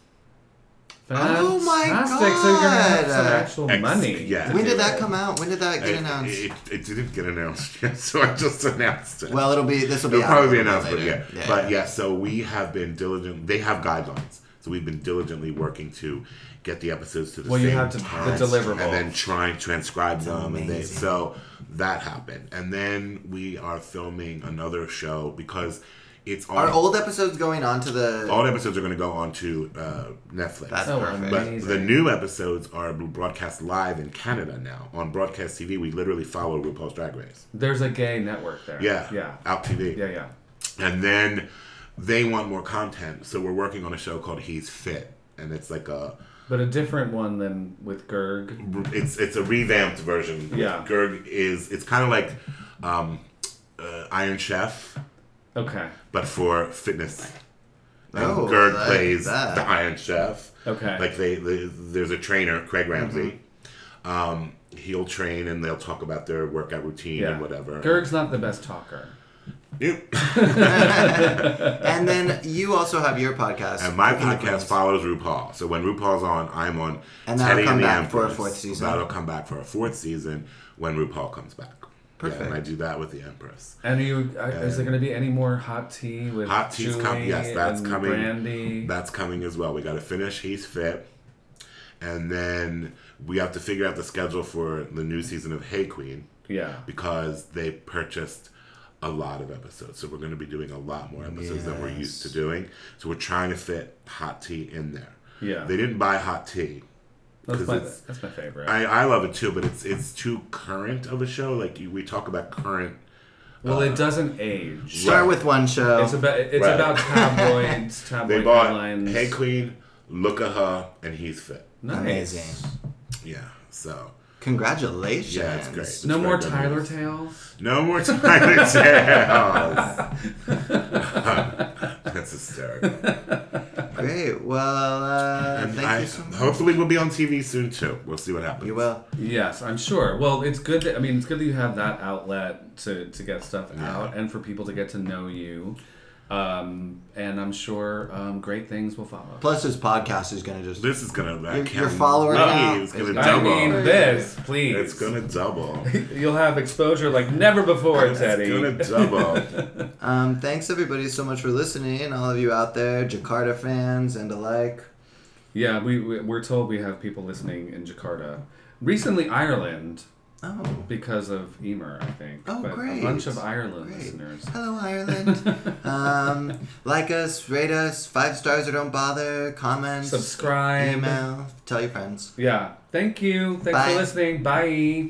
Oh my Fantastic. So you're gonna have God. some actual Ex- money. yeah. When did that come out? When did that get It, announced? it, it didn't get announced yet, so I just announced it. well, it'll be. This will be. It'll out a probably be announced, but yeah. later. But yeah, so we have been diligent. They have guidelines, so we've been diligently working to get the episodes to the Well, you same have to- the time, deliverable. and then try and transcribe them, and they, so that happened, and then we are filming another show because it's on. Are old episodes going on to the? all the episodes are going to go on to uh, Netflix. That's So perfect. But amazing. the new episodes are broadcast live in Canada now. On broadcast TV, we literally follow RuPaul's Drag Race. There's a gay network there. Yeah. Yeah. Out TV. Yeah. Yeah. And then they want more content, so we're working on a show called He's Fit, and it's like a But a different one than with Gerg. it's it's a revamped version. Yeah. Gerg is it's kind of like um, uh, Iron Chef, Okay. but for fitness. And Oh, Gerg like plays that. the Iron Chef. Okay. Like they, they there's a trainer, Craig Mm-hmm. Ramsey. Um, he'll train and they'll talk about their workout routine Yeah. and whatever. Gerg's not the best talker. Yep. and then you also have your podcast. And my podcast Queens. follows RuPaul. So when RuPaul's on, I'm on And that'll Teddy come and the back for a fourth season. That'll come back for a fourth season when RuPaul comes back. Perfect. Yeah, and I do that with the Empress. And are you, uh, is there going to be any more hot tea with Hot tea's Julie coming. Yes, that's coming. Brandy? That's coming as well. We got to finish He's Fit. And then we have to figure out the schedule for the new season of Hey Queen yeah. because they purchased a lot of episodes. So we're going to be doing a lot more episodes than we're used to doing. So we're trying to fit Hot Tea in there. Yeah. They didn't buy Hot Tea. That's 'cause my, that's my favorite. I, I love it too, but it's it's too current of a show. Like you, we talk about current. well, it uh, doesn't age. Start Right. with one show. It's about it's Right. about tabloids, tabloid They bought headlines. Hey Queen, Look at Her, and He's Fit. nice. Amazing. Yeah, so Congratulations. yeah, it's great. It's No more Tyler news. tales. No more Tyler Tales. That's hysterical. Great. Well, uh, And thank I, you so much. hopefully we'll be on TV soon too. We'll see what happens. You will. Yes, I'm sure. Well, it's good. That, I mean, it's good that you have that outlet to, to get stuff out and for people to get to know you. Um, and I'm sure um, great things will follow. Plus, this podcast is gonna just. This is gonna that Your- can- your follower count is gonna is- I double. mean, this, please. it's gonna double. You'll have exposure like never before, it's Teddy. It's gonna double. Um, thanks everybody so much for listening. All of you out there, Jakarta fans and alike. Yeah, we, we we're told we have people listening in Jakarta. Recently, Ireland Oh, because of Emer, I think. Oh, but great. A bunch of Ireland Great. listeners. hello Ireland. um, like us, rate us, five stars or don't bother. Comment, Subscribe. email, tell your friends. Yeah. Thank you. Thanks Bye. for listening. Bye.